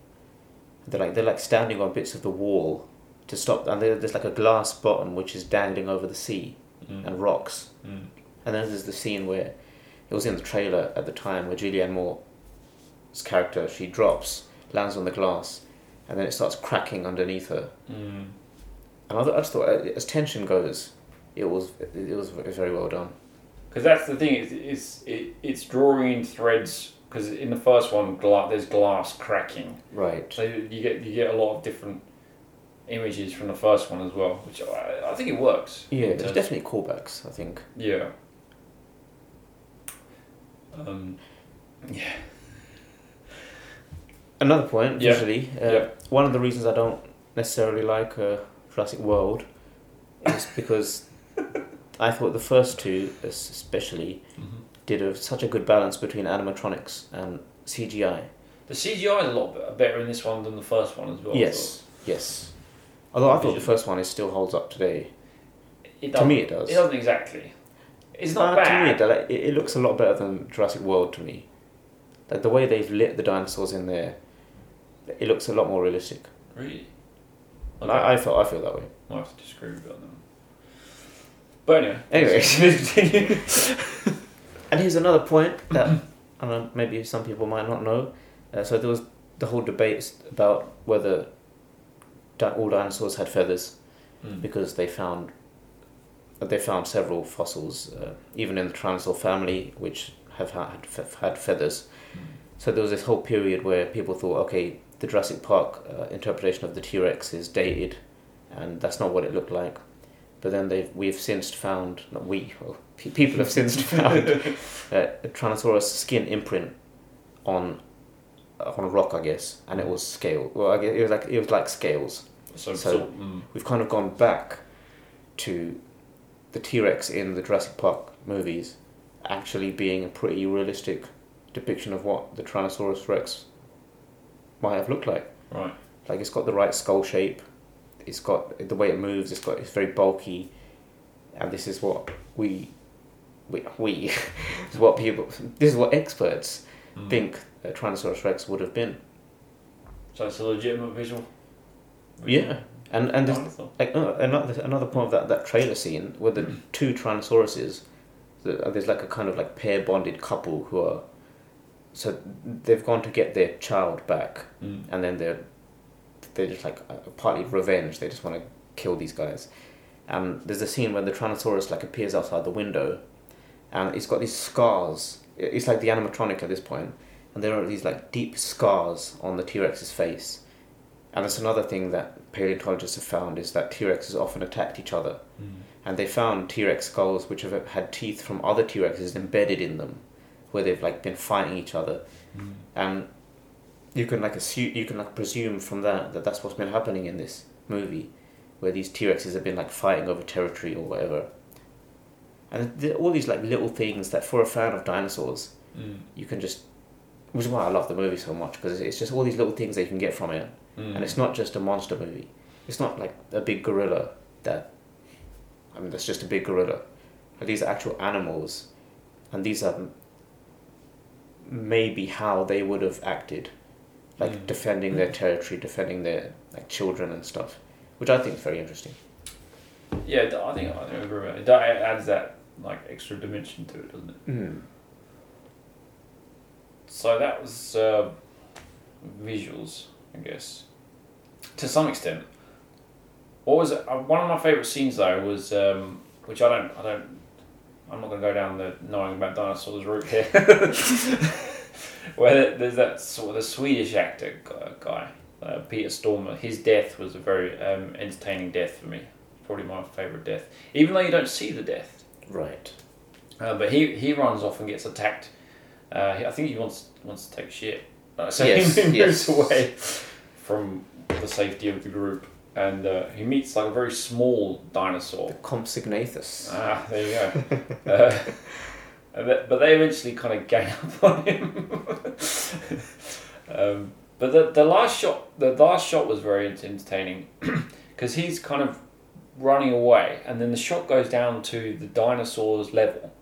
They're like they're like standing on bits of the wall to stop, and there's like a glass bottom which is dangling over the sea Mm. and rocks. Mm. And then there's the scene where it was in the trailer at the time where Julianne Moore's character she drops, lands on the glass, and then it starts cracking underneath her. Mm. And I, th- I just thought, uh, as tension goes, it was it was very well done. Because that's the thing. It's it's it, it's drawing in threads. Because in the first one, gla- there's glass cracking. Right. So you get you get a lot of different images from the first one as well, which I, I think it works. Yeah, there's definitely callbacks. I think. Yeah. Um, yeah. Another point, Yeah. visually, uh, Yeah. one of the reasons I don't necessarily like uh, Jurassic World is because I thought the first two, es- especially, did a, such a good balance between animatronics and CGI. The CGI is a lot better in this one than the first one as well. Yes, yes. Although I thought the first one is still holds up today. It To me, it does. It doesn't exactly. It's not Uh, To me, it, it, looks a lot better than Jurassic World to me. Like the way they've lit the dinosaurs in there, it looks a lot more realistic. Really. And I, I feel I feel that way. I have to disagree with that. But anyway. Anyway. And here's another point that I don't know, maybe some people might not know. Uh, so there was the whole debate about whether di- all dinosaurs had feathers Mm. because they found they found several fossils, uh, even in the Tyrannosaur family, which have had f- had feathers. So there was this whole period where people thought, okay, the Jurassic Park uh, interpretation of the T Rex is dated, and that's not what it looked like. But then they've we've since found, not we, well, pe- people have since found uh, a Tyrannosaurus skin imprint on on a rock, I guess, and it was scale. Well, I guess it was like it was like scales. So, So- so mm, We've kind of gone back to the T Rex in the Jurassic Park movies actually being a pretty realistic depiction of what the Tyrannosaurus Rex might have looked like. right. Like it's got the right skull shape. It's got the way it moves. It's got it's very bulky, and this is what we we we this is what people this is what experts Mm. think a Tyrannosaurus Rex would have been. So it's a legitimate visual. Yeah, and and there's, like uh, another another point of that that trailer scene with the two Tyrannosauruses. the- There's like a kind of like pair bonded couple who are. So they've gone to get their child back, Mm. and then they're they're just like uh, partly revenge. They just want to kill these guys. And there's a scene where the Tyrannosaurus like appears outside the window, and it's got these scars. It's like the animatronic at this point, and there are these like deep scars on the T Rex's face. And that's another thing that paleontologists have found is that T Rexes often attacked each other, Mm. and they found T Rex skulls which have had teeth from other T Rexes embedded in them, where they've like been fighting each other Mm. and you can like assume you can like presume from that that that's what's been happening in this movie where these t-rexes have been like fighting over territory or whatever. And all these like little things that for a fan of dinosaurs Mm. you can just which is why i love the movie so much because it's just all these little things that you can get from it. Mm. and it's not just a monster movie. It's not like a big gorilla that i mean that's just a big gorilla. But these are actual animals and these are maybe how they would have acted like Mm. defending their territory defending their like children and stuff which i think is very interesting Yeah, I think I think agree it. It adds that like extra dimension to it, doesn't it? mm. So that was uh, visuals, I guess, to some extent. What was it? Uh, one of my favorite scenes though was um, which I don't I don't I'm not gonna go down the knowing about dinosaurs route here. Where there's that sort of the Swedish actor guy, uh, Peter Stormare. His death was a very um, entertaining death for me. Probably my favorite death, even though you don't see the death. right Uh, but he he runs off and gets attacked. Uh, I think he wants wants to take shit. Uh, so Yes, he moves yes. away from the safety of the group, and uh, he meets like a very small dinosaur. compsognathus Ah, there you go. that- but they eventually kind of gang up on him. um, but the the last shot, the last shot was very entertaining because he's kind of running away, and then the shot goes down to the dinosaur's level.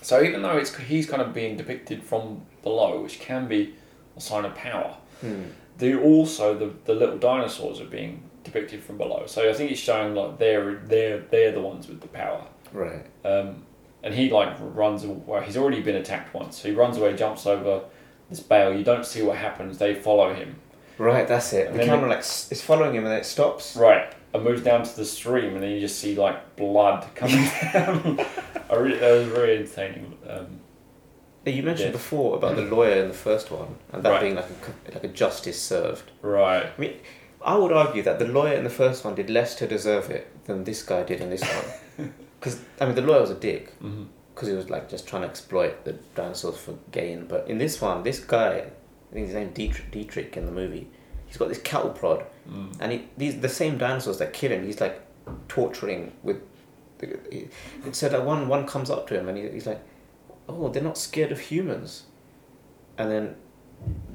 So even though it's he's kind of being depicted from below, which can be a sign of power. Hmm. The also the, the little dinosaurs are being depicted from below. So I think it's showing like they're they're they're the ones with the power. Right. Um, and he like runs away. He's already been attacked once. So he runs away, jumps over this bale. You don't see what happens. They follow him. Right, that's it. And The camera like is following him and then it stops. Right. And moves down to the stream, and then you just see like blood coming down. I really, that was very entertaining. Um, You mentioned Yeah. before about the lawyer in the first one and that Right. being like a like a justice served. right. I mean, I would argue that the lawyer in the first one did less to deserve it than this guy did in this one. Because I mean, the lawyer was a dick because he was like just trying to exploit the dinosaurs for gain. But in this one, this guy, I think his name Dietrich, Dietrich in the movie, he's got this cattle prod, Mm. and he, these the same dinosaurs that kill him. He's like torturing with. He, so that one one comes up to him and he, he's like, "Oh, they're not scared of humans," and then.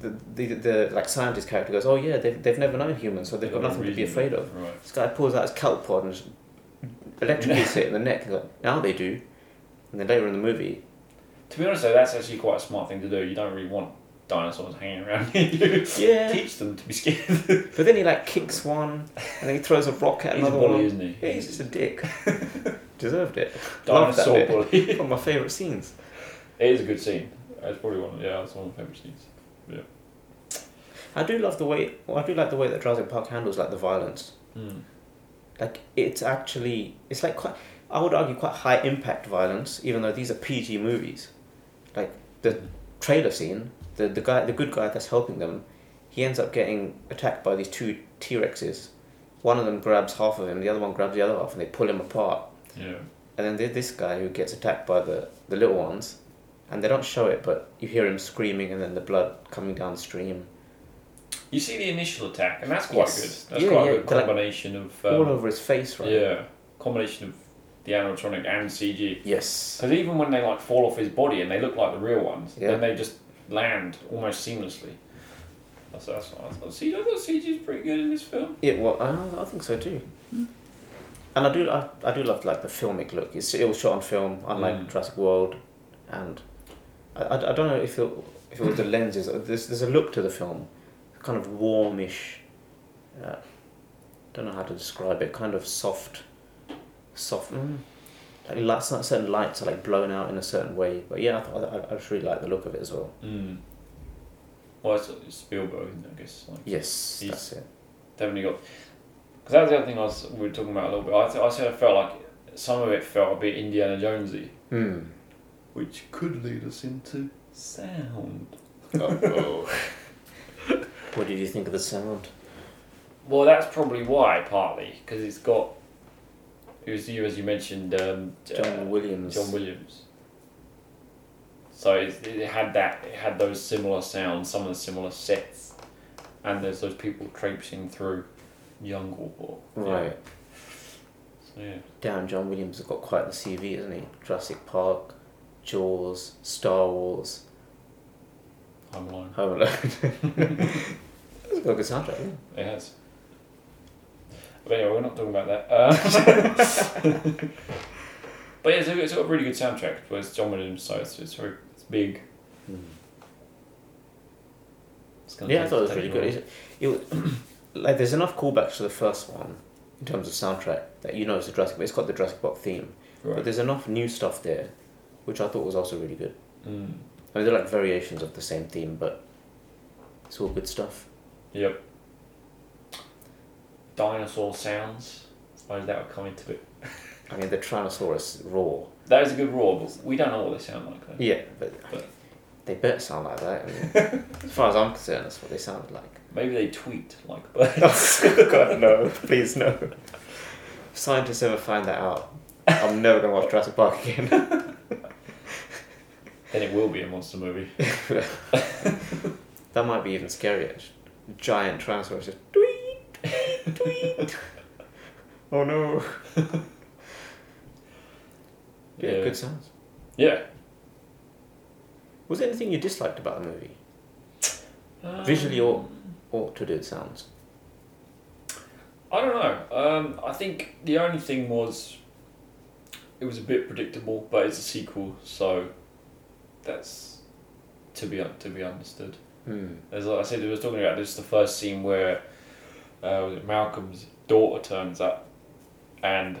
The, the, the like scientist character goes, oh yeah, they've, they've never known humans, so they've got nothing to be afraid of. Right. This guy pulls out his cattle prod and just electrocutes it in the neck. Like, now they do. And then later in the movie, To be honest, though, that's actually quite a smart thing to do. You don't really want dinosaurs hanging around you. yeah. Teach them to be scared. But then he like kicks one, and then he throws a rock at He's a another bully, one. isn't he? Yeah, he's just a dick. Deserved it. Dinosaur bully. One of my favourite scenes. It is a good scene. It's probably one. Of, yeah, it's one of my favourite scenes. Yeah. I do love the way. Well, I do like the way that Jurassic Park handles like the violence. Mm. Like it's actually, it's like quite. I would argue quite high impact violence, even though these are PG movies. Like the trailer scene, the the guy, the good guy that's helping them, he ends up getting attacked by these two T Rexes. One of them grabs half of him, the other one grabs the other half, and they pull him apart. Yeah. And then there's this guy who gets attacked by the, the little ones, and they don't show it, but you hear him screaming, and then the blood coming down the stream. You see the initial attack, and that's quite Yes. good. That's Yeah, quite yeah, a good they're like combination of um, All over his face, right? yeah, combination of the animatronic and CG. Yes. Because even when they like fall off his body and they look like the real ones, Yeah. then they just land almost seamlessly. That's that's what I thought See, I thought CG is pretty good in this film. Yeah, well, I, I think so too. And I do, I, I do love like the filmic look. It's, it was shot on film, unlike Mm. Jurassic World, and I, I, I don't know if it if it was the lenses. There's there's a look to the film, kind of warmish. Uh, don't know how to describe it. Kind of soft, soft. Mm, like lights, certain lights are like blown out in a certain way. But yeah, I, thought, I, I just really like the look of it as well. Mm. Well, it's, it's Spielberg, isn't it, I guess. Like, Yes, that's it. definitely got. Because that was the other thing I was we were talking about a little bit. I, th- I said I felt like some of it felt a bit Indiana Jonesy, Hmm. which could lead us into sound. Oh. What did you think of the sound? Well, that's probably why, partly because it's got. It was you, as you mentioned, um, John uh, Williams. John Williams. So it, it had that. It had those similar sounds, some of the similar sets, and there's those people traipsing through jungle. Or, yeah. Right. So yeah. Damn, John Williams has got quite the CV, isn't he? Jurassic Park, Jaws, Star Wars, Home Alone. Home Alone. It's got a good soundtrack, yeah. It has. But anyway, we're not talking about that. Uh, but yeah, it's, a, it's got a really good soundtrack. But it's John Williams, so it's, it's very it's big. It's gonna Yeah, I thought it was really good. It, it like, there's enough callbacks to the first one in terms of soundtrack that you know it's a Jurassic. It's got the Jurassic Park theme, while. but there's enough new stuff there, which I thought was also really good. Mm. I mean, they're like variations of the same theme, but it's all good stuff. Yep. Dinosaur sounds. I suppose that would come into it. I mean, the Tyrannosaurus roar. That is a good roar, but we don't know what they sound like. Though. Yeah, but, But- they better sound like that. I mean, as far as I'm concerned, that's what they sounded like. Maybe they tweet like birds. oh God, no! Please no. If scientists ever find that out, I'm never gonna watch Jurassic Park again. then it will be a monster movie. that might be even scarier. Giant Tyrannosaurus just tweet, tweet, tweet. oh no! Yeah, Yeah. good sounds. Yeah. Was there anything you disliked about the movie, Visually or- Um, or to do with sounds? I don't know. Um, I think the only thing was it was a bit predictable, but it's a sequel, so that's to be to be understood. Hmm. As I said, we were talking about this. The first scene where uh, Malcolm's daughter turns up, and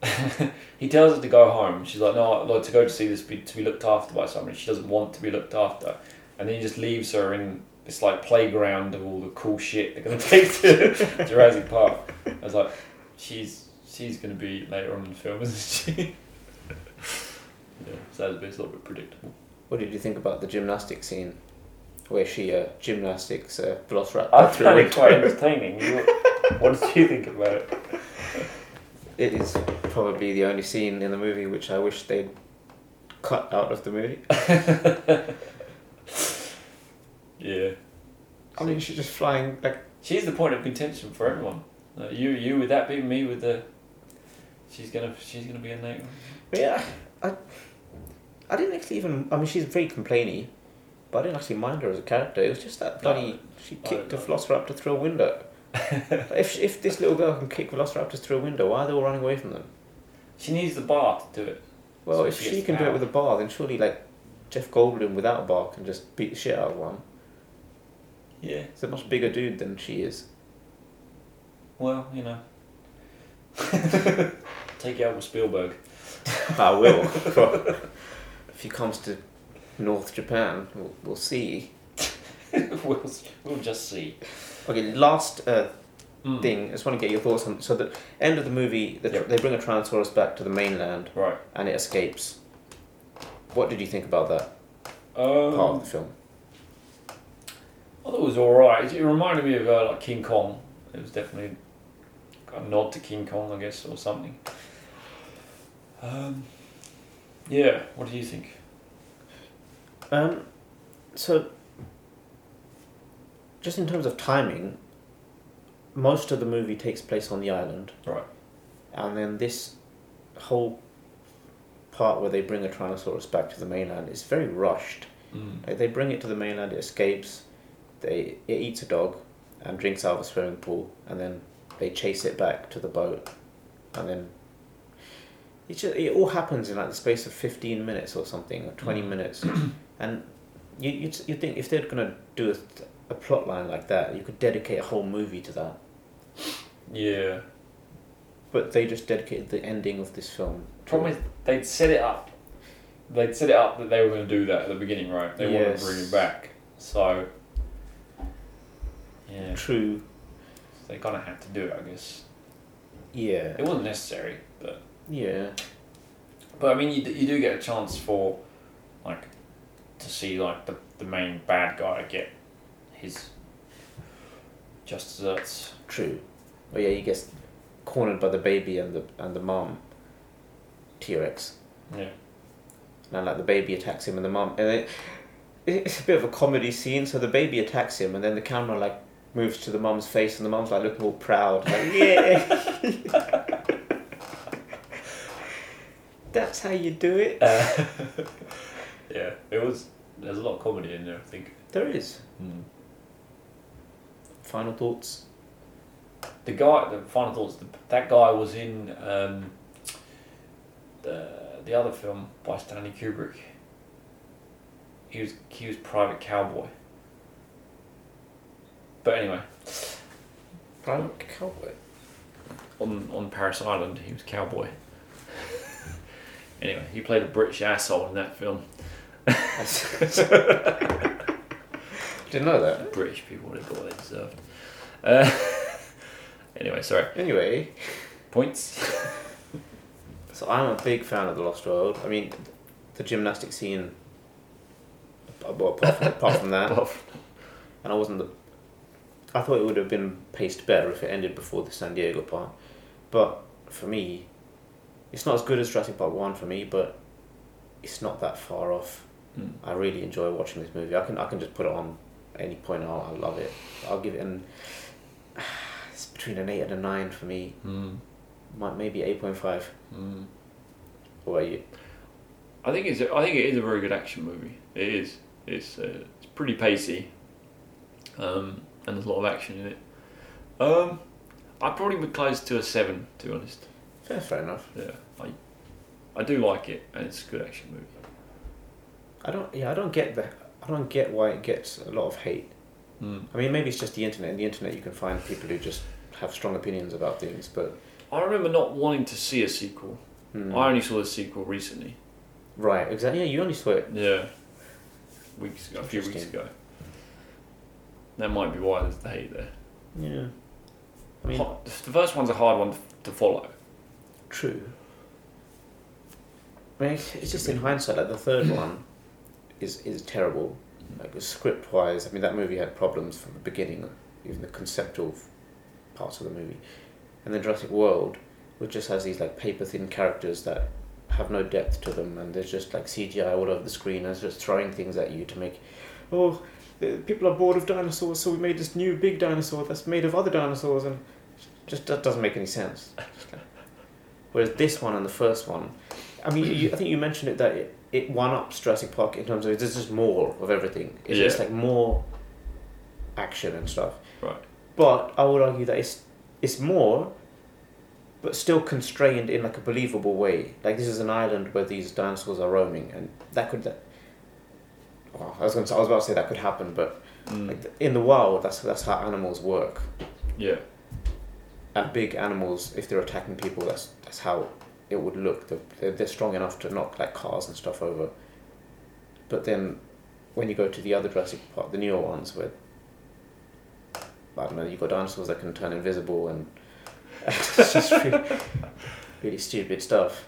he tells her to go home. She's like, "No, like to go to see this, be, to be looked after by somebody." She doesn't want to be looked after, and then he just leaves her in this like playground of all the cool shit they're gonna take to Jurassic Park. I was like, "She's she's gonna be later on in the film, isn't she?" yeah, so that was a bit, a little bit predictable. What did you think about the gymnastic scene? Where she uh, gymnastics uh, Velociraptor I through found it quite window. entertaining. You- what did you think about it? It is probably the only scene in the movie which I wish they'd cut out of the movie. Yeah. I mean, she's just flying like She's the point of contention for everyone. Uh, you, you with that being me with the. She's gonna, she's gonna be in. But yeah, I, I didn't actually even. I mean, she's very complainy, but I didn't actually mind her as a character. It was just that bloody. She kicked a velociraptor through a window. if if this little girl can kick velociraptors through a window, why are they all running away from them? She needs the bar to do it. Well, So if she gets can do it power. with a bar, then surely like Jeff Goldblum without a bar can just beat the shit out of one. Yeah. He's a much bigger dude than she is. Well, you know. Take it out with Spielberg. I will. if he comes to North Japan, we'll, we'll see. we'll, we'll just see. Okay, last uh, Mm. thing. I just want to get your thoughts on. So the end of the movie, the, Yep. they bring a Tyrannosaurus back to the mainland, Right. and it escapes. What did you think about that Um, part of the film? I thought it was alright. It reminded me of uh, like King Kong. It was definitely a nod to King Kong, I guess, or something. Um, yeah. What do you think? Um, so just in terms of timing, most of the movie takes place on the island, Right. and then this whole part where they bring a Tyrannosaurus back to the mainland is very rushed. Mm. Like, they bring it to the mainland, it escapes, they it eats a dog, and drinks out of a swimming pool, and then they chase it back to the boat, and then it just, it all happens in like the space of fifteen minutes or something, or twenty Mm. minutes, and you you you think if they're gonna do a, a plot line like that, you could dedicate a whole movie to that, Yeah. but they just dedicated the ending of this film. to Problem is, they'd set it up. They'd set it up that they were going to do that at the beginning, right? They wanted Yes. to bring it back. So, yeah, true, they kind of had to do it, I guess. yeah, It wasn't necessary, but yeah, but I mean, you, d- you do get a chance for to see like the the main bad guy get his just desserts. true. Oh yeah, he gets cornered by the baby and the and the mom. T Rex. Yeah. And like the baby attacks him and the mom and it, it's a bit of a comedy scene. So the baby attacks him and then the camera like moves to the mom's face and the mom's like looking all proud, like yeah. That's how you do it. Uh, yeah, it was. There's a lot of comedy in there. I think. There is. Mm. Final thoughts. The guy, the final thoughts. The, that guy was in um, the the other film by Stanley Kubrick. He was he was Private Cowboy. But anyway, Private Cowboy. on on Parris Island, he was cowboy. anyway, he played a British asshole in that film. Didn't know that. British people would have got what they deserved. Uh, anyway, sorry. Anyway, Points. so I'm a big fan of The Lost World. I mean, the gymnastic scene. Well, apart from, apart from that, and I wasn't the. I thought it would have been paced better if it ended before the San Diego part, but for me, it's not as good as Jurassic Park One for me, but it's not that far off. Mm. I really enjoy watching this movie. I can I can just put it on any point. I'll, I love it. I'll give it an. It's between an eight and a nine for me. Mm. Might maybe eight point five. Mm. What about you? I think it's. A, I think it is a very good action movie. It is. It's. Uh, it's pretty pacey. Um, and there's a lot of action in it. Um, I'd probably be close to a seven, to be honest. Fair, fair enough. Yeah, I, I do like it, and it's a good action movie. I don't. Yeah, I don't get the. I don't get why it gets a lot of hate. Mm. I mean, maybe it's just the internet. In the internet, you can find people who just have strong opinions about things, but I remember not wanting to see a sequel. mm, I only saw the sequel recently. right, exactly. Yeah, you only saw it. Yeah. Weeks ago, a few weeks ago. That might be why there's the hate there. Yeah, I mean, the first one's a hard one to follow. true. I mean, it's it's just in hindsight, like the third one is is terrible. Like script wise, I mean, that movie had problems from the beginning, even the conceptual parts of the movie, and then Jurassic World, which just has these like paper thin characters that have no depth to them, and there's just like CGI all over the screen, and it's just throwing things at you to make, oh, people are bored of dinosaurs, so we made this new big dinosaur that's made of other dinosaurs, and just that doesn't make any sense. Whereas this one and the first one, I mean, you, I think you mentioned it that it, it one ups Jurassic Park in terms of there's just more of everything. It's just like more action and stuff. Right. But I would argue that it's it's more, but still constrained in like a believable way. Like this is an island where these dinosaurs are roaming, and that could. That, well, I was going to. I was about to say that could happen, but Mm. like in the wild, that's that's how animals work. yeah. And big animals, if they're attacking people, that's that's how it would look. They're, they're, strong enough to knock like cars and stuff over. But then, when you go to the other Jurassic Park, the newer ones, where I don't know, you've got dinosaurs that can turn invisible, and it's just really, really stupid stuff.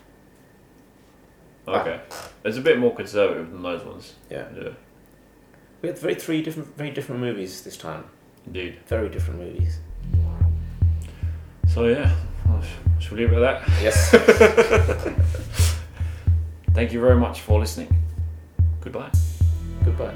Okay. It's a bit more conservative than those ones. Yeah, Yeah. we had very three different, very different movies this time. Indeed. Very different movies. So yeah, well, should we leave it at that? Yes. Thank you very much for listening. Goodbye. Goodbye.